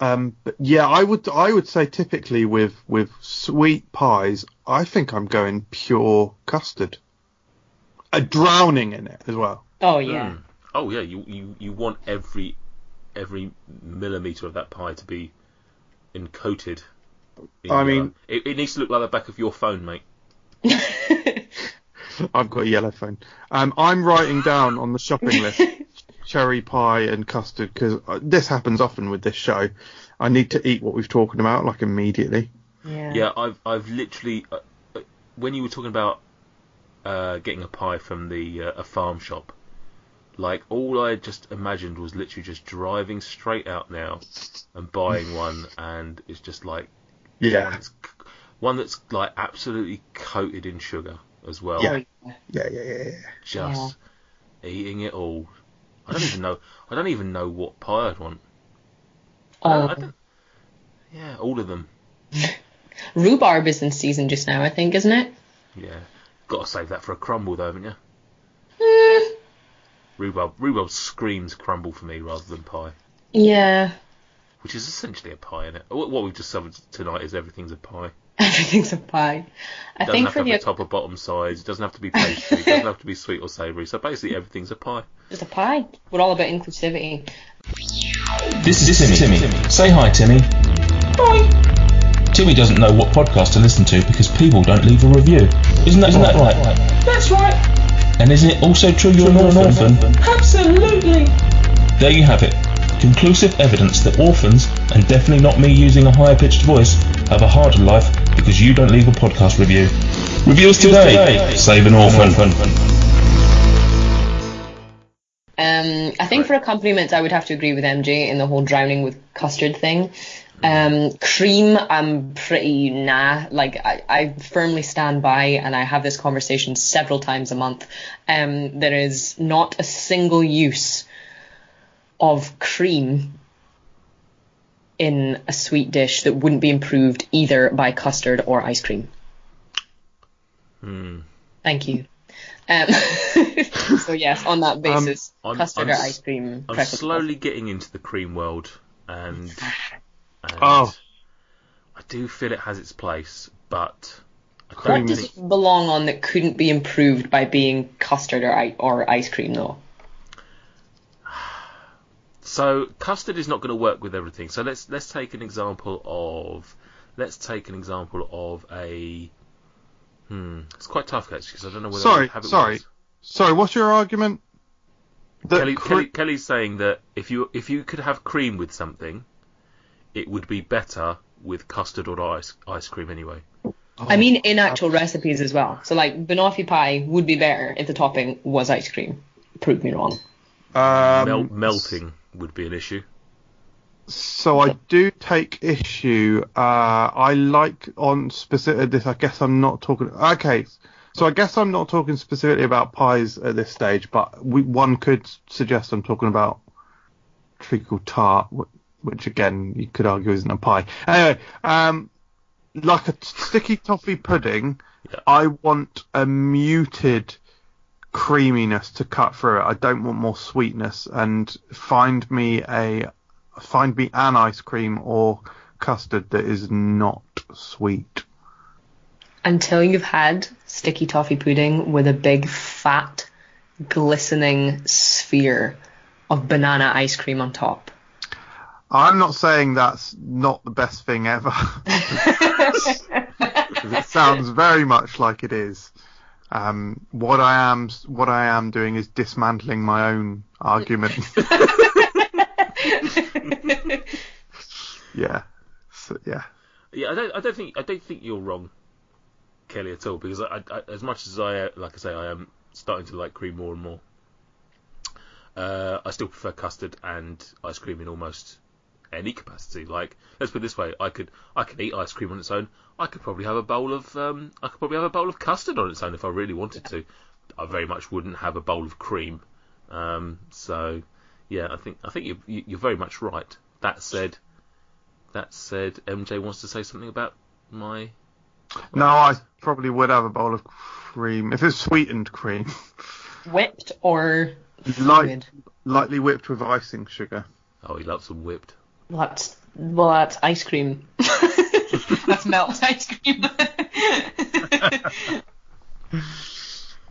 Speaker 2: Um, but yeah, I would I would say typically with with sweet pies, I think I'm going pure custard. A drowning in it as well.
Speaker 3: Oh yeah.
Speaker 1: Mm. Oh yeah, you, you, you want every every millimeter of that pie to be encoated. in
Speaker 2: I
Speaker 1: yellow.
Speaker 2: mean-
Speaker 1: it, it needs to look like the back of your phone, mate.
Speaker 2: I've got a yellow phone. Um, I'm writing down on the shopping list cherry pie and custard because this happens often with this show. I need to eat what we've talking about like immediately.
Speaker 3: yeah.
Speaker 1: Yeah, I've I've literally uh, uh, when you were talking about uh, getting a pie from the uh, a farm shop, like all I just imagined was literally just driving straight out now and buying one, and it's just like
Speaker 2: Yeah.
Speaker 1: it's c- one that's like absolutely coated in sugar as well.
Speaker 2: Yeah. Yeah, yeah, yeah, yeah.
Speaker 1: Just eating it all. I don't even know. I don't even know what pie I'd want. Oh. I don't- I
Speaker 3: Oh,
Speaker 1: don't- yeah, all of them.
Speaker 3: rhubarb is in season just now, I think, isn't it?
Speaker 1: Yeah, got to save that for a crumble though, haven't you? Rhubarb, rhubarb screams crumble for me rather than pie,
Speaker 3: yeah,
Speaker 1: which is essentially a pie in it. What what we've discovered tonight is everything's a pie.
Speaker 3: everything's a pie. I
Speaker 1: It doesn't
Speaker 3: think
Speaker 1: have
Speaker 3: for
Speaker 1: to
Speaker 3: the
Speaker 1: have a top or bottom size. It doesn't have to be pastry. it doesn't have to be sweet or savoury. So basically, everything's a pie.
Speaker 3: it's a pie. We're all about inclusivity.
Speaker 6: This is Timmy. Say hi, Timmy. Hi. Timmy doesn't know what podcast to listen to because people don't leave a review. Isn't that, isn't that right?
Speaker 7: That's right.
Speaker 6: And isn't it also true you're not an orphan?
Speaker 7: Absolutely.
Speaker 6: There you have it. Conclusive evidence that orphans, and definitely not me using a higher pitched voice, have a harder life because you don't leave a podcast review. Reviews today. Save an orphan.
Speaker 3: Um, I think for accompaniments, I would have to agree with MJ in the whole drowning with custard thing. Um, cream, I'm pretty nah. Like I, I firmly stand by, and I have this conversation several times a month. Um, there is not a single use of cream in a sweet dish that wouldn't be improved either by custard or ice cream.
Speaker 1: Hmm.
Speaker 3: Thank you. Um, so yes, on that basis,
Speaker 1: I'm-
Speaker 3: custard
Speaker 1: I'm
Speaker 3: or ice cream.
Speaker 1: I'm slowly getting into the cream world, and, and
Speaker 2: Oh.
Speaker 1: I do feel it has its place, but I
Speaker 3: What does
Speaker 1: think.
Speaker 3: it belong on that couldn't be improved by being custard or, i- or ice cream though?
Speaker 1: So custard is not going to work with everything. So let's let's take an example of let's take an example of a. Hmm, it's quite tough actually because I don't know whether
Speaker 2: Sorry,
Speaker 1: I have it
Speaker 2: sorry.
Speaker 1: with-
Speaker 2: Sorry, what's your argument?
Speaker 1: Kelly,
Speaker 2: cre-
Speaker 1: Kelly, Kelly's saying that if you if you could have cream with something, it would be better with custard or ice ice cream anyway.
Speaker 3: I mean, in actual recipes as well. So like banoffee pie would be better if the topping was ice cream. Prove me wrong.
Speaker 2: um,
Speaker 1: Mel- melting would be an issue.
Speaker 2: So I do take issue. Uh, I like on specific this. I guess I'm not talking. Okay, so I guess I'm not talking specifically about pies at this stage, but we, one could suggest I'm talking about treacle tart, wh- which again you could argue isn't a pie. Anyway, um, like a sticky toffee pudding,
Speaker 1: Yeah.
Speaker 2: I want a muted creaminess to cut through it. I don't want more sweetness. And find me a find me an ice cream or custard that is not sweet.
Speaker 3: Until you've had sticky toffee pudding with a big fat glistening sphere of banana ice cream on top.
Speaker 2: I'm not saying that's not the best thing ever. it sounds very much like it is. Um, what I am what I am doing is dismantling my own argument. yeah. So, yeah.
Speaker 1: Yeah, I don't. I don't think. I don't think you're wrong, Kelly, at all. Because I, I, as much as I, uh, like I say, I am starting to like cream more and more. Uh, I still prefer custard and ice cream in almost any capacity. Like, let's put it this way: I could, I could eat ice cream on its own. I could probably have a bowl of, um, I could probably have a bowl of custard on its own if I really wanted to. I very much wouldn't have a bowl of cream. Um, so, yeah, I think, I think you're, you- you're very much right. That said, that said, MJ wants to say something about my.
Speaker 2: No, I probably would have a bowl of cream if it's sweetened cream,
Speaker 3: Whipped or
Speaker 2: light, lightly whipped with icing sugar.
Speaker 1: Oh, he loves them whipped.
Speaker 3: Well, that's well, that's ice cream. that's melt ice cream.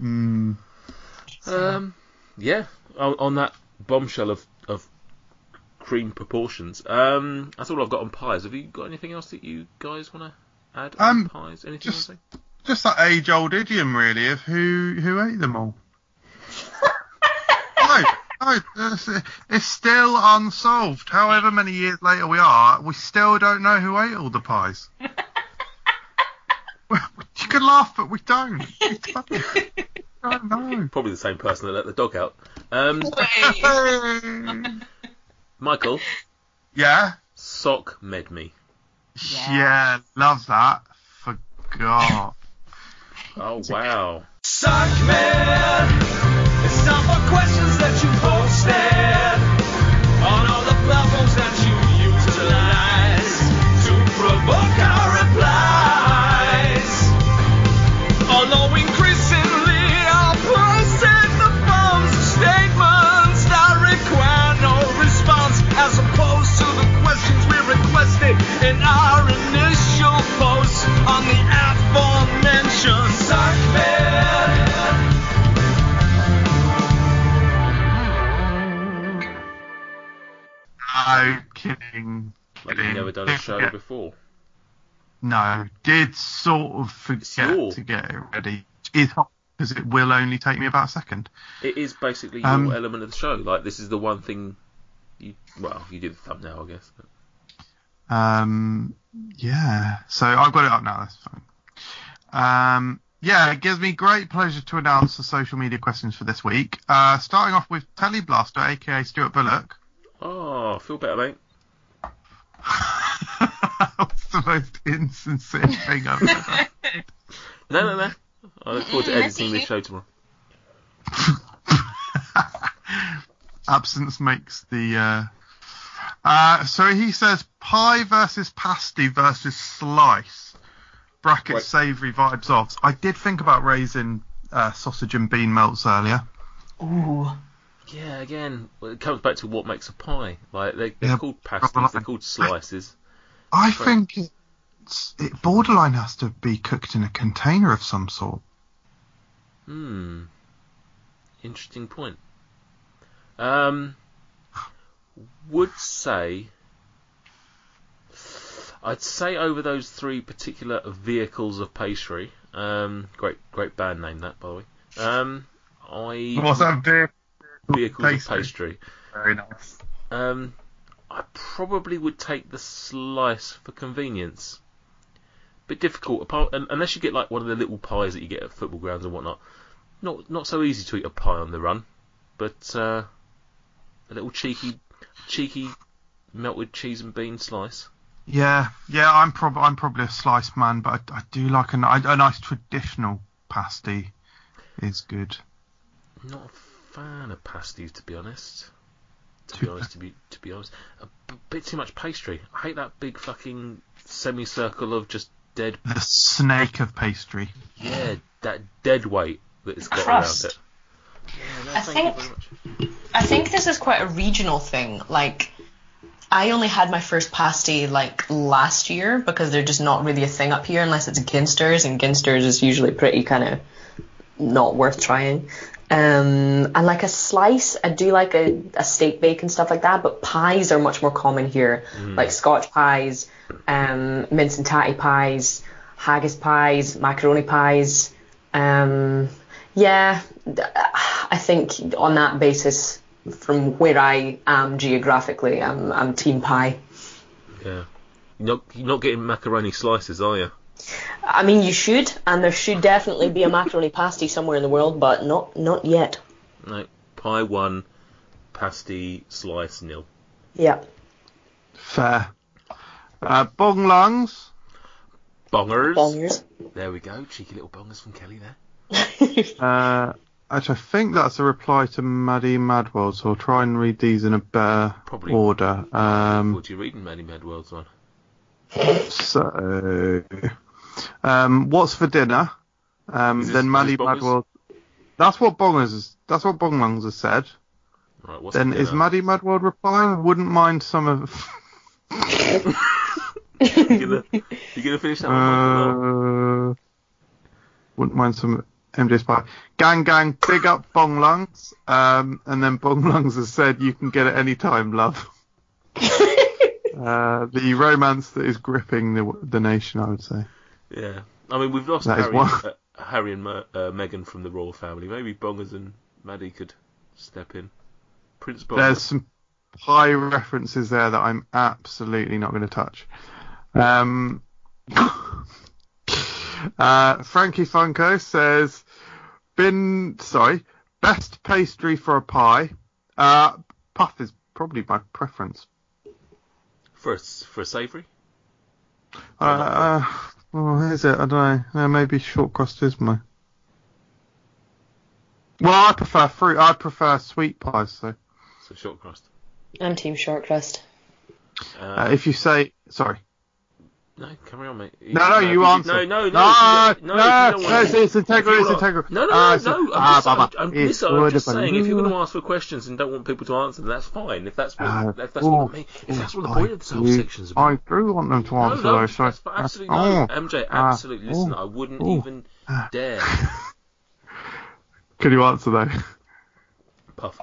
Speaker 2: Mm.
Speaker 1: Um, yeah. On, on that bombshell of, of cream proportions, um, that's all I've got on pies. Have you got anything else that you guys want to add on
Speaker 2: Um,
Speaker 1: pies? Anything
Speaker 2: just-
Speaker 1: you
Speaker 2: Just that age old idiom, really, of who who ate them all. No, no, it's, it's still unsolved. However many years later we are, we still don't know who ate all the pies. You can laugh, but we don't. We don't, we don't know.
Speaker 1: Probably the same person that let the dog out. Um, Michael,
Speaker 2: yeah,
Speaker 1: sock med me.
Speaker 2: yeah, love that. Forgot.
Speaker 1: Oh wow.
Speaker 4: Sock man, it's time for questions
Speaker 1: Like you've never done a show before.
Speaker 2: No, did sort of forget to get it ready. It's because it will only take me about a second.
Speaker 1: It is basically
Speaker 2: Um,
Speaker 1: your element of the show. Like this is the one thing. You well, you did the thumbnail, I guess. But
Speaker 2: Um, yeah. So I've got it up now. That's fine. Um, yeah, it gives me great pleasure to announce the social media questions for this week. Uh, starting off with Telly Blaster, aka Stuart Bullock.
Speaker 1: oh, feel better, mate.
Speaker 2: That's the most insincere thing I've ever heard.
Speaker 1: No, no, no. I look forward to
Speaker 8: Mm, I
Speaker 1: editing this show tomorrow.
Speaker 2: Absence makes the. Uh... Uh, so he says pie versus pasty versus slice. Bracket
Speaker 1: Wait.
Speaker 2: savoury vibes off. I did think about raising uh, sausage and bean melts earlier.
Speaker 3: Ooh.
Speaker 1: Yeah, again, well, it comes back to what makes a pie. Like they, they're
Speaker 2: Yeah,
Speaker 1: called pasties,
Speaker 2: proper
Speaker 1: they're called slices.
Speaker 2: I
Speaker 1: Right.
Speaker 2: think it's, it borderline has to be cooked in a container of some sort.
Speaker 1: Hmm. Interesting point. Um, would say. I'd say over those three particular vehicles of pastry. Um, great, great band name that, by the way. Um, I
Speaker 2: What's that beer?
Speaker 1: Vehicles
Speaker 2: pastry?
Speaker 1: of pastry.
Speaker 2: Very nice.
Speaker 1: Um, I probably would take the slice for convenience. Bit difficult, apart unless you get like one of the little pies that you get at football grounds and whatnot. Not not so easy to eat a pie on the run, but uh, a little cheeky cheeky melted cheese and bean slice.
Speaker 2: Yeah, yeah, I'm prob I'm probably a slice man, but I, I do like a, a nice traditional pasty is good.
Speaker 1: Not a fan of pasties, to be honest. To be honest, to be to be honest, a b- bit too much pastry. I hate that big fucking semicircle of just dead
Speaker 2: The snake of pastry.
Speaker 1: Yeah, that dead weight that it's got
Speaker 3: Crust.
Speaker 1: around it. Yeah, no,
Speaker 8: I
Speaker 1: thank you
Speaker 8: think-
Speaker 1: very much.
Speaker 3: I think this is quite a regional thing. Like, I only had my first pasty like last year because they're just not really a thing up here unless it's Ginsters, and Ginsters is usually pretty kind of not worth trying. Um, and like a slice, I do like a, a steak bake and stuff like that, but pies are much more common here, like Scotch pies, um, mince and tatty pies, haggis pies, macaroni pies. Um, yeah, I think on that basis, from where I am geographically, I'm, I'm team pie.
Speaker 1: Yeah. You're not, you're not getting macaroni slices, are you?
Speaker 3: I mean, you should, and there should definitely be a macaroni pasty somewhere in the world, but not not yet.
Speaker 1: No. Pie one, pasty slice nil.
Speaker 3: Yeah.
Speaker 2: Fair. Uh, bong lungs.
Speaker 1: Bongers.
Speaker 3: Bongers.
Speaker 1: There we go. Cheeky little bongers from Kelly there.
Speaker 2: Uh, actually, I think that's a reply to Maddie Madwell, so I'll try and read these in a better
Speaker 1: Probably.
Speaker 2: order. Um,
Speaker 1: what are you reading, Maddie Medworld's one?
Speaker 2: so, um, what's for dinner? Um, then
Speaker 1: is
Speaker 2: Maddie
Speaker 1: this bongers?
Speaker 2: Madwell. That's what bongers. Is, that's what bong lungs has said.
Speaker 1: Right, what's
Speaker 2: Then is? Maddie Madwell replying? Wouldn't mind some of.
Speaker 1: you gonna, you gonna finish that one?
Speaker 2: Uh, wouldn't mind some MJ's pie. Gang gang, big up Bong Lungs. Um, and then Bong Lungs has said you can get it any time, love. uh, the romance that is gripping the the nation, I would say.
Speaker 1: Yeah. I mean, we've lost Harry, uh, Harry and Mer- uh, Meghan from the royal family. Maybe Bongers and Maddie could step in. Prince Bongers.
Speaker 2: There's some pie references there that I'm absolutely not going to touch. Um, uh, Frankie Funko says, "Been sorry, best pastry for a pie. Uh, puff is probably my preference.
Speaker 1: For a, for a savoury?
Speaker 2: Uh, Oh, is it? I don't know. No, maybe short crust is my. Well, I prefer fruit. I prefer sweet pies. So,
Speaker 1: So short crust.
Speaker 3: I'm team short crust.
Speaker 1: Uh,
Speaker 2: uh, if you say sorry,
Speaker 1: no, carry on, mate.
Speaker 2: no, no, you answer.
Speaker 1: No, no, no.
Speaker 2: no,
Speaker 1: you don't-
Speaker 2: no,
Speaker 1: if you
Speaker 2: no, it's, it's integral. It's integral.
Speaker 1: No, no,
Speaker 2: Ah,
Speaker 1: no, no. I'm
Speaker 2: ah,
Speaker 1: just, I'm,
Speaker 2: Baba,
Speaker 1: I'm, listen, I'm just saying, if you're going to ask for questions and don't want people to answer, that's fine. If that's what,
Speaker 2: Uh,
Speaker 1: if that's
Speaker 2: oh,
Speaker 1: what, me, if that's what the point of this whole
Speaker 2: you-
Speaker 1: section is about.
Speaker 2: I do want them to answer
Speaker 1: no,
Speaker 2: those. So,
Speaker 1: that's absolutely
Speaker 2: oh,
Speaker 1: no. MJ,
Speaker 2: ah,
Speaker 1: absolutely. Listen,
Speaker 2: oh,
Speaker 1: I wouldn't
Speaker 2: oh,
Speaker 1: even
Speaker 2: ah.
Speaker 1: dare.
Speaker 2: Can you answer though?
Speaker 1: Puff.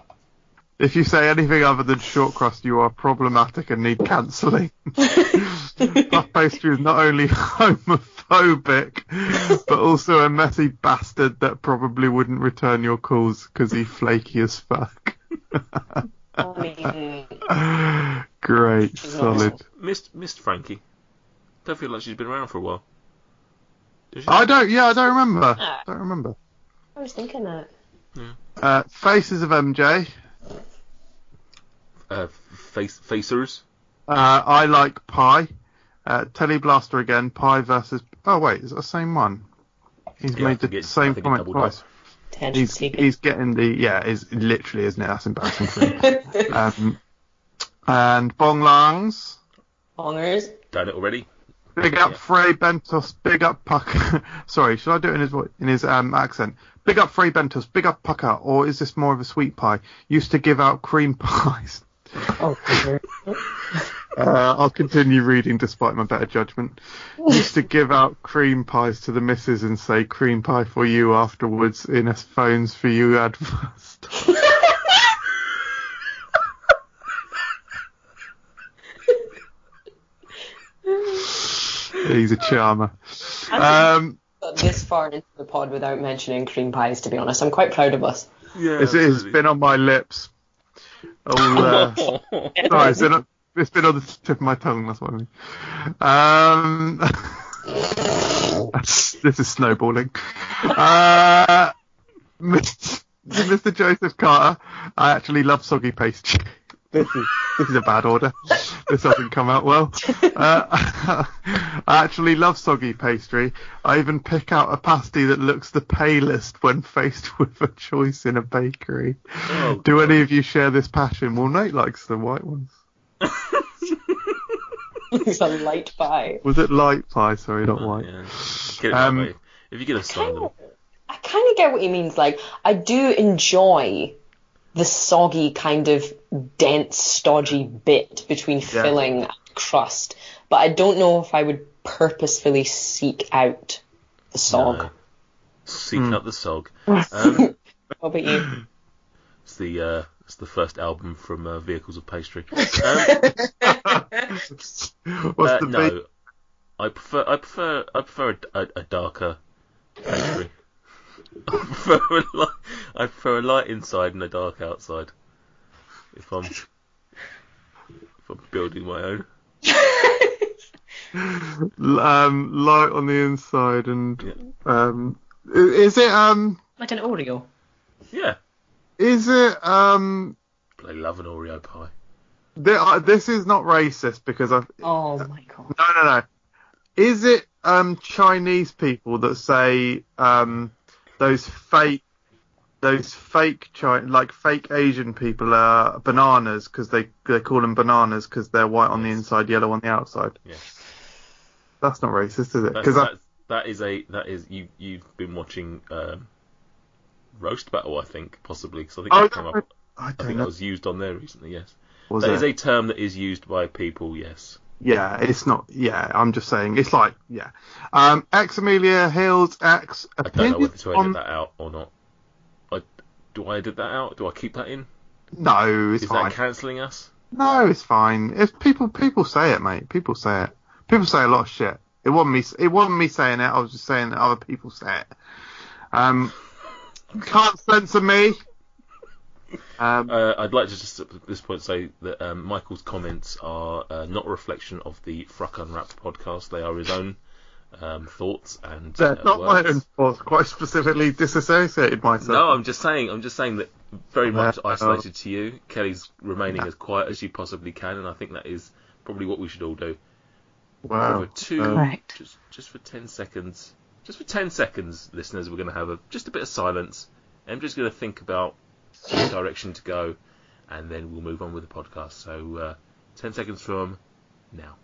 Speaker 2: If you say anything other than short crust, you are problematic and need cancelling. Puff pastry is not only homophobic, but also a messy bastard that probably wouldn't return your calls because he's flaky as fuck. Great, solid.
Speaker 3: awesome.
Speaker 1: Missed, missed Frankie. Don't feel like she's been around for a while. Does she?
Speaker 2: I don't, yeah, I don't remember.
Speaker 3: Ah.
Speaker 2: don't remember.
Speaker 3: I was thinking that.
Speaker 2: Uh, Faces of MJ.
Speaker 1: Uh, face, facers.
Speaker 2: Uh, I like Pie. Uh, Telly Blaster again. Pie versus. Oh wait, is it the same one? He's
Speaker 1: Yeah,
Speaker 2: made the
Speaker 1: it's- I
Speaker 2: same
Speaker 1: think
Speaker 2: comment twice. He's he's getting the yeah, is literally isn't it? That's embarrassing for him. um, and Bong Langs.
Speaker 3: Hongers.
Speaker 1: Done it already.
Speaker 2: Big up
Speaker 1: Yeah.
Speaker 2: Fray Bentos, big up Puck. Sorry, should I do it in his vo- in his um, accent? Big up Fray Bentos, big up Pucker, or is this more of a sweet pie? Used to give out cream pies.
Speaker 3: Oh,
Speaker 2: Uh, I'll continue reading despite my better judgment. Used to give out cream pies to the missus and say cream pie for you afterwards in a phones for you ad first. He's a charmer. Um,
Speaker 3: this far into the pod without mentioning cream pies, to be honest. I'm quite proud of us.
Speaker 1: Yeah.
Speaker 2: it's, it's been on my lips. All, uh, Sorry, it's been, on, it's been on the tip of my tongue, that's what I mean. Um, this is snowballing. Uh, Mr. Mr. Joseph Carter, I actually love soggy pastry. This is, this is a bad order. This doesn't come out well. Uh, I actually love soggy pastry. I even pick out a pasty that looks the palest when faced with a choice in a bakery.
Speaker 1: Oh,
Speaker 2: Do any of you share this passion? Well, Nate likes the white ones.
Speaker 3: it's a light pie.
Speaker 2: Was it light pie? Sorry, not white.
Speaker 1: Yeah.
Speaker 2: Um,
Speaker 1: way. If you get a sign.
Speaker 3: I kind of get what he means. Like, I do enjoy the soggy kind of dense, stodgy bit between filling and crust, but I don't know if I would purposefully seek out the sog.
Speaker 1: No. Seek
Speaker 2: Hmm.
Speaker 1: out the sog. Um,
Speaker 3: What about you?
Speaker 1: it's the uh, it's the first album from uh, Vehicles of Pastry. Um,
Speaker 2: What's
Speaker 1: uh,
Speaker 2: the
Speaker 1: no,
Speaker 2: big?
Speaker 1: I prefer I prefer I prefer a, a, a darker pastry. I prefer a light, I prefer a light inside and a dark outside. If I'm if I'm building my own.
Speaker 2: Um, light on the inside and um, is it um,
Speaker 3: like an Oreo.
Speaker 1: Yeah,
Speaker 2: is it um,
Speaker 1: but I love an Oreo pie.
Speaker 2: th- uh, this is not racist because I
Speaker 3: Oh my god.
Speaker 2: no no no. Is it um Chinese people that say um those fake those fake Chi- like fake Asian people are bananas because they they call them bananas because they're white on the inside, yellow on the outside.
Speaker 1: Yes.
Speaker 2: That's not racist, is it? Because I
Speaker 1: that's, a that is you you've been watching um, roast battle I think possibly because I think
Speaker 2: Oh,
Speaker 1: that came up.
Speaker 2: I
Speaker 1: I think
Speaker 2: know.
Speaker 1: that was used on there recently. Yes,
Speaker 2: Was
Speaker 1: that is a term that is used by people. Yes.
Speaker 2: Yeah, it's not. Yeah, I'm just saying. It's like yeah. Um, ex Amelia Hills ex.
Speaker 1: I don't know whether to edit
Speaker 2: on.
Speaker 1: that out or not. I, do I edit that out? Do I keep that in?
Speaker 2: No, it's fine.
Speaker 1: Is
Speaker 2: fine.
Speaker 1: that cancelling us?
Speaker 2: No, it's fine. If people people say it, mate. People say it. People say a lot of shit. It wasn't me. It wasn't me saying it. I was just saying that other people say it. Um, can't censor me. Um,
Speaker 1: Uh, I'd like to just at this point say that um, Michael's comments are uh, not a reflection of the Fruck Unwrapped podcast. They are his own um, thoughts and
Speaker 2: they're
Speaker 1: uh,
Speaker 2: not my own thoughts. Quite specifically disassociated myself.
Speaker 1: No, I'm just saying. I'm just saying that very much
Speaker 2: Yeah,
Speaker 1: isolated to you. Kelly's remaining as quiet as you possibly can, and I think that is probably what we should all do.
Speaker 2: Wow.
Speaker 1: over two,
Speaker 2: Um,
Speaker 1: just just for ten seconds, just for ten seconds, listeners, we're going to have a just a bit of silence. I'm just going to think about which direction to go, and then we'll move on with the podcast. So, uh, ten seconds from now.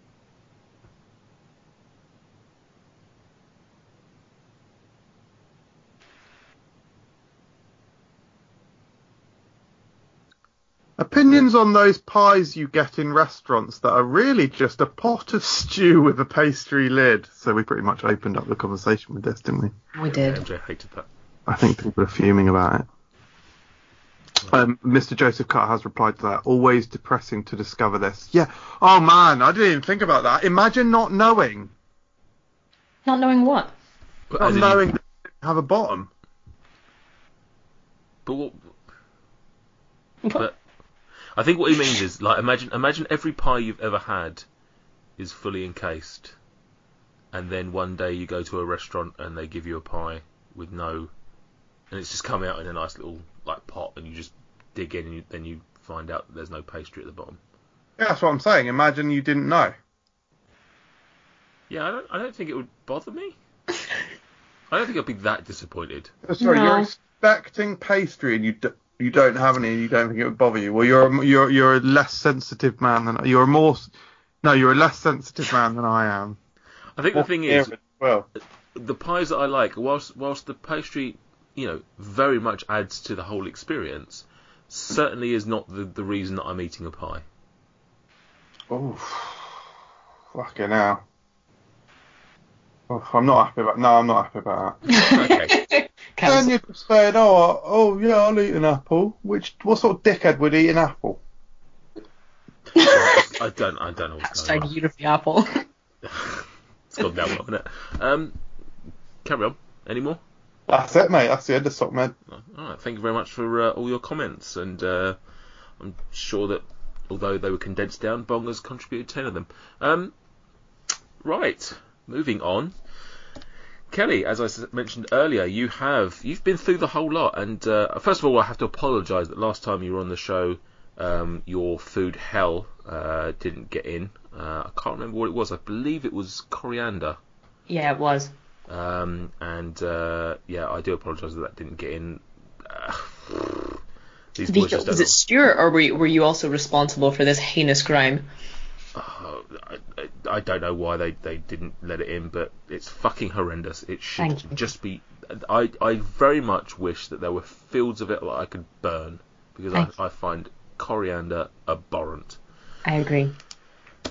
Speaker 2: Opinions on those pies you get in restaurants that are really just a pot of stew with a pastry lid. So we pretty much opened up the conversation with this, didn't we?
Speaker 3: We did.
Speaker 1: MJ hated that.
Speaker 2: I think people are fuming about it. Um, Mr. Joseph Cutter has replied to that. Always depressing to discover this. Yeah. Oh man, I didn't even think about that. Imagine not knowing,
Speaker 3: Not knowing what.
Speaker 1: But,
Speaker 2: not
Speaker 1: as in-
Speaker 2: knowing that you have a bottom.
Speaker 1: but what? But I think what he means is like imagine imagine every pie you've ever had is fully encased, and then one day you go to a restaurant and they give you a pie with no, and it's just come out in a nice little like pot, and you just dig in and you, then you find out that there's no pastry at the bottom.
Speaker 2: Yeah, that's what I'm saying. Imagine you didn't know.
Speaker 1: Yeah, I don't I don't think it would bother me. I don't think I'd be that disappointed.
Speaker 2: Sorry,
Speaker 3: No.
Speaker 2: you're expecting pastry and you d- you don't have any and you don't think it would bother you. Well, you're a, you're you're a less sensitive man than you're a more no, you're a less sensitive man than I am.
Speaker 1: I think the thing is,
Speaker 2: well,
Speaker 1: the pies that I like, whilst whilst the pastry, you know, very much adds to the whole experience, certainly is not the, the reason that I'm eating a pie.
Speaker 2: oh, fucking hell. Oh, I'm not happy about. No, I'm not happy about that.
Speaker 1: Okay.
Speaker 2: Then you're just saying, oh, oh yeah, I'll eat an apple. Which what sort of dickhead would eat an apple?
Speaker 1: I don't I don't know what's going
Speaker 3: Hashtag
Speaker 1: on.
Speaker 3: eat of the apple.
Speaker 1: It's gone down well, hasn't it? Um, carry on. Any more?
Speaker 2: That's it, mate. That's the end of Sock Man.
Speaker 1: All right. Thank you very much for uh, all your comments, and uh, I'm sure that although they were condensed down, Bongers contributed ten of them. Um, right. Moving on. Kelly, as I mentioned earlier, you have you've been through the whole lot, and uh, first of all, I have to apologise that last time you were on the show, um, your food hell uh, didn't get in. Uh, I can't remember what it was. I believe it was coriander.
Speaker 3: yeah, it was.
Speaker 1: Um, and uh, yeah, I do apologise that that didn't get in. These
Speaker 3: The- was
Speaker 1: don't
Speaker 3: it Stuart, or were you, were you also responsible for this heinous crime?
Speaker 1: know- I, I, I don't know why they, they didn't let it in, but it's fucking horrendous. It should just be. I I very much wish that there were fields of it that I could burn because I, I find coriander abhorrent.
Speaker 3: I agree.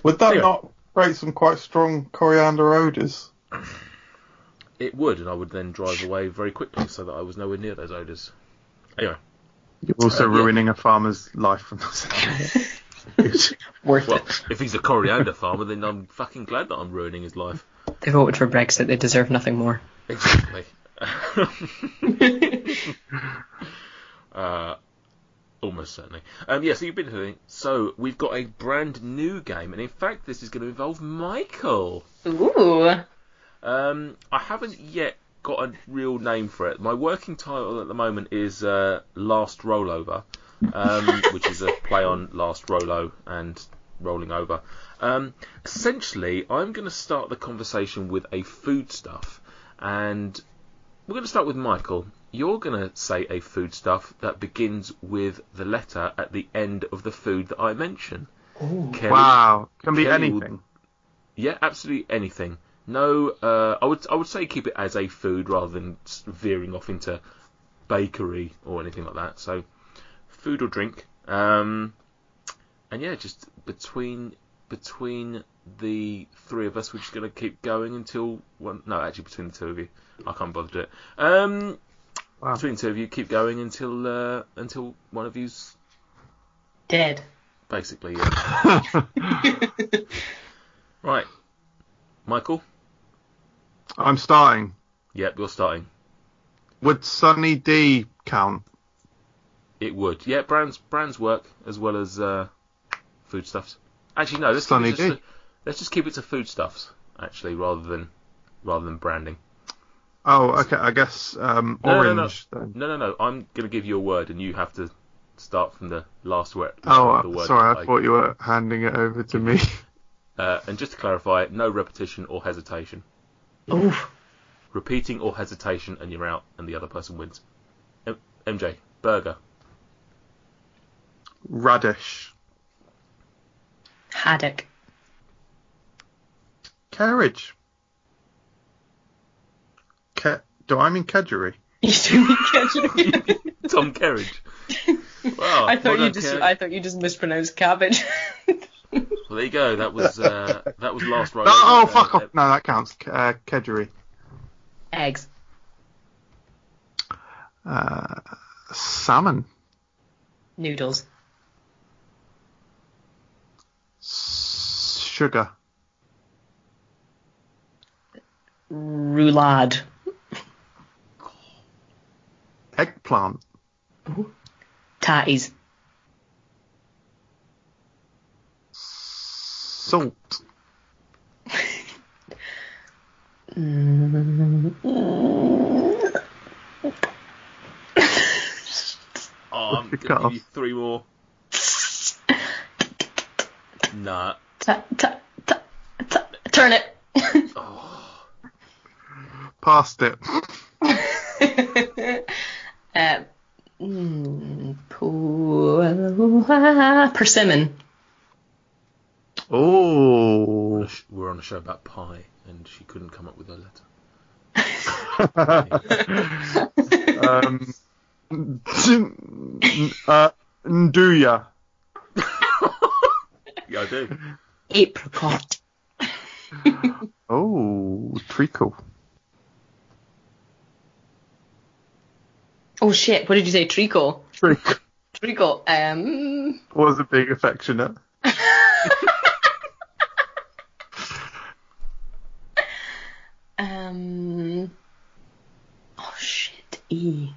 Speaker 2: Would that
Speaker 1: Anyway.
Speaker 2: not create some quite strong coriander odours?
Speaker 1: It would, and I would then drive away very quickly so that I was nowhere near those odours. Anyway,
Speaker 2: You're also
Speaker 1: Uh, yeah.
Speaker 2: ruining a farmer's life from the sound.
Speaker 3: Worth
Speaker 1: well,
Speaker 3: it.
Speaker 1: if he's a coriander farmer, then I'm fucking glad that I'm ruining his life.
Speaker 3: They voted for Brexit. They deserve nothing more.
Speaker 1: Exactly. uh, almost certainly. Um, yeah, so you've been doing. So we've got a brand new game, and in fact, this is going to involve Michael.
Speaker 3: Ooh.
Speaker 1: Um, I haven't yet got a real name for it. My working title at the moment is uh, Last Rollover, um, which is a play on Last Rolo and rolling over. Um, essentially, I'm going to start the conversation with a foodstuff, and we're going to start with Michael. You're going to say a foodstuff that begins with the letter at the end of the food that I mention. Kelly,
Speaker 2: wow, can be
Speaker 1: Kelly will-
Speaker 2: anything.
Speaker 1: yeah, absolutely anything. No, uh, I would I would say keep it as a food rather than veering off into bakery or anything like that. So, food or drink. Um, and yeah, just between between the three of us, we're just gonna keep going until one. No, actually, between the two of you, I can't bother to do it. Um,
Speaker 2: Wow.
Speaker 1: between the two of you, keep going until uh, until one of you's
Speaker 3: Dead.
Speaker 1: basically. Yeah. right, Michael.
Speaker 2: I'm starting.
Speaker 1: Yep, you're starting.
Speaker 2: Would Sunny D count?
Speaker 1: It would. Yeah, brands brands work as well as uh, foodstuffs. Actually, no. Let's
Speaker 2: Sunny
Speaker 1: keep, it just
Speaker 2: D.
Speaker 1: to, let's just keep it to foodstuffs. Actually, rather than rather than branding.
Speaker 2: Oh, okay. I guess um,
Speaker 1: No, no,
Speaker 2: orange
Speaker 1: no,
Speaker 2: then.
Speaker 1: no, no, no. I'm gonna give you a word, and you have to start from the last word.
Speaker 2: Oh,
Speaker 1: the
Speaker 2: uh,
Speaker 1: word
Speaker 2: sorry.
Speaker 1: that
Speaker 2: I thought you were handing it over to me.
Speaker 1: Uh, and just to clarify, no repetition or hesitation.
Speaker 3: Oof.
Speaker 1: Repeating or hesitation, and you're out, and the other person wins. M- MJ, burger.
Speaker 2: Radish.
Speaker 3: Haddock.
Speaker 2: Carriage. Ke- do I mean kedgeree?
Speaker 3: You do mean cabbage.
Speaker 1: Tom Kerridge. Wow,
Speaker 3: I thought
Speaker 1: well
Speaker 3: you
Speaker 1: done,
Speaker 3: just
Speaker 1: Kerry.
Speaker 3: I thought you just mispronounced cabbage.
Speaker 1: Well, there you go. That was uh, that was last right.
Speaker 2: Oh, oh,
Speaker 1: Uh,
Speaker 2: fuck
Speaker 1: uh,
Speaker 2: off. No, that counts. Uh, kedgeree.
Speaker 3: Eggs.
Speaker 2: Uh, salmon.
Speaker 3: Noodles.
Speaker 2: S- Sugar.
Speaker 3: Roulade.
Speaker 2: Eggplant.
Speaker 3: Tatties.
Speaker 2: Salt.
Speaker 1: Oh, I'm
Speaker 2: Cut
Speaker 1: gonna give you three more. Nah.
Speaker 3: Ta- ta- ta- ta- turn it.
Speaker 2: Past it.
Speaker 3: uh, mm, persimmon.
Speaker 2: Oh.
Speaker 1: We're on a show about pie, and she couldn't come up with a letter.
Speaker 2: um, uh, Nduja.
Speaker 1: Yeah, I do.
Speaker 3: Apricot.
Speaker 2: Oh, treacle.
Speaker 3: Oh shit! What did you say? Treacle.
Speaker 2: Treacle
Speaker 3: Treacle. Um.
Speaker 2: was a big affectionate.
Speaker 3: Um. Oh shit. E.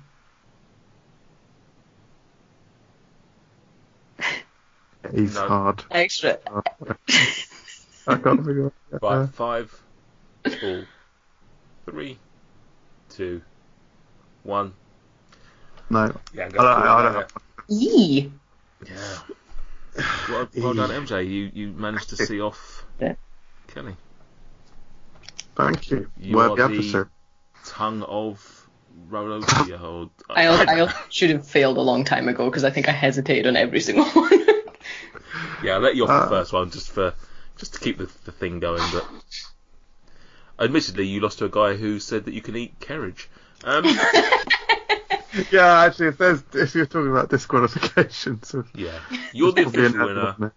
Speaker 2: He's
Speaker 1: No.
Speaker 2: hard.
Speaker 3: Extra.
Speaker 2: I can't figure it
Speaker 1: Right,
Speaker 2: out.
Speaker 1: five, four, three, two, one.
Speaker 2: No.
Speaker 1: Yeah,
Speaker 2: I don't, I don't,
Speaker 3: E.
Speaker 1: Yeah. Well, well done, MJ. You you managed to see off
Speaker 3: Yeah.
Speaker 1: Kelly.
Speaker 2: thank you.
Speaker 1: You
Speaker 2: Worthy
Speaker 1: are the-
Speaker 2: episode.
Speaker 1: Tongue of Rolosia. Or,
Speaker 3: I, al- I should have failed a long time ago because I think I hesitated on every single one.
Speaker 1: Yeah, I'll let you off
Speaker 2: Uh.
Speaker 1: the first one just for just to keep the, the thing going. But admittedly, you lost to a guy who said that you can eat carriage. Um,
Speaker 2: Yeah, actually, if there's if you're talking about disqualifications,
Speaker 1: yeah, you're the official winner.
Speaker 2: element.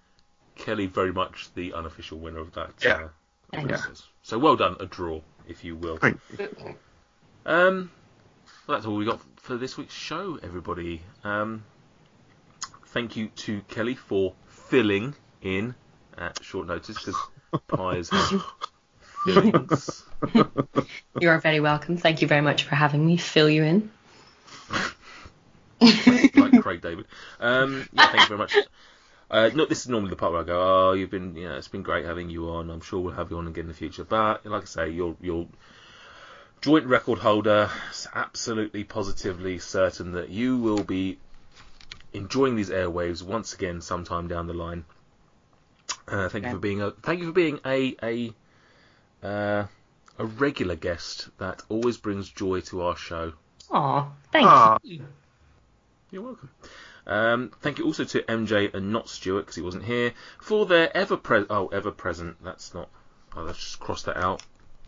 Speaker 1: Kelly, very much the unofficial winner of that.
Speaker 2: Yeah.
Speaker 1: Uh,
Speaker 3: Yeah.
Speaker 1: So well done, a draw, if you will.
Speaker 2: Thank you.
Speaker 1: Um, well, that's all we got for this week's show, everybody. Um, thank you to Kelly for filling in at short notice because pies have fillings.
Speaker 3: you are very welcome. Thank you very much for having me fill you in.
Speaker 1: like Craig David. Um, yeah, thank you very much. Uh, no, this is normally the part where I go, oh, you've been, you know, it's been great having you on. I'm sure we'll have you on again in the future. But like I say, you're you're joint record holder. It's absolutely, positively certain that you will be enjoying these airwaves once again sometime down the line. Uh, thank you for being a thank you for being a a uh, a regular guest that always brings joy to our show.
Speaker 3: Aw, thank
Speaker 2: Ah.
Speaker 3: you.
Speaker 1: You're welcome. Um, thank you also to MJ and not Stuart because he wasn't here for their ever present. Oh, ever present. That's not. Oh, let's just cross that out.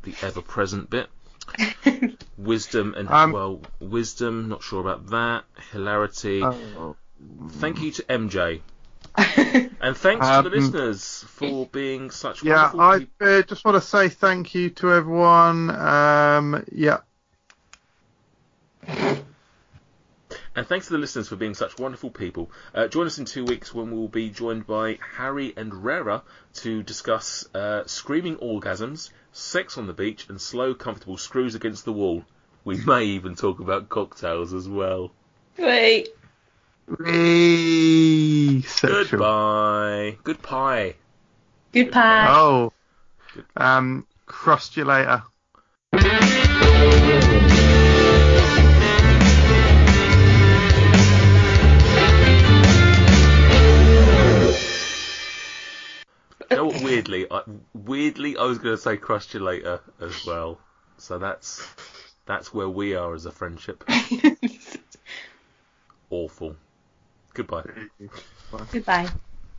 Speaker 1: The ever present bit. Wisdom and
Speaker 2: Um,
Speaker 1: well, wisdom. Not sure about that. Hilarity.
Speaker 2: Oh.
Speaker 1: Thank you to MJ. And thanks to the
Speaker 2: Um,
Speaker 1: listeners for being such
Speaker 2: Yeah,
Speaker 1: wonderful
Speaker 2: I
Speaker 1: people.
Speaker 2: uh, just want to say thank you to everyone. Um, yeah,
Speaker 1: And thanks to the listeners for being such wonderful people. Uh, join us in two weeks when we'll be joined by Harry and Rera to discuss uh, screaming orgasms, sex on the beach, and slow, comfortable screws against the wall. We may even talk about cocktails as well.
Speaker 3: Wait.
Speaker 2: Wee, sexual.
Speaker 1: Goodbye. Good pie.
Speaker 3: Goodbye.
Speaker 2: Oh, um, crossed you later.
Speaker 1: You know what? Weirdly, I, weirdly, I was going to say crust you later as well. So that's that's where we are as a friendship. Awful. Goodbye.
Speaker 8: Goodbye.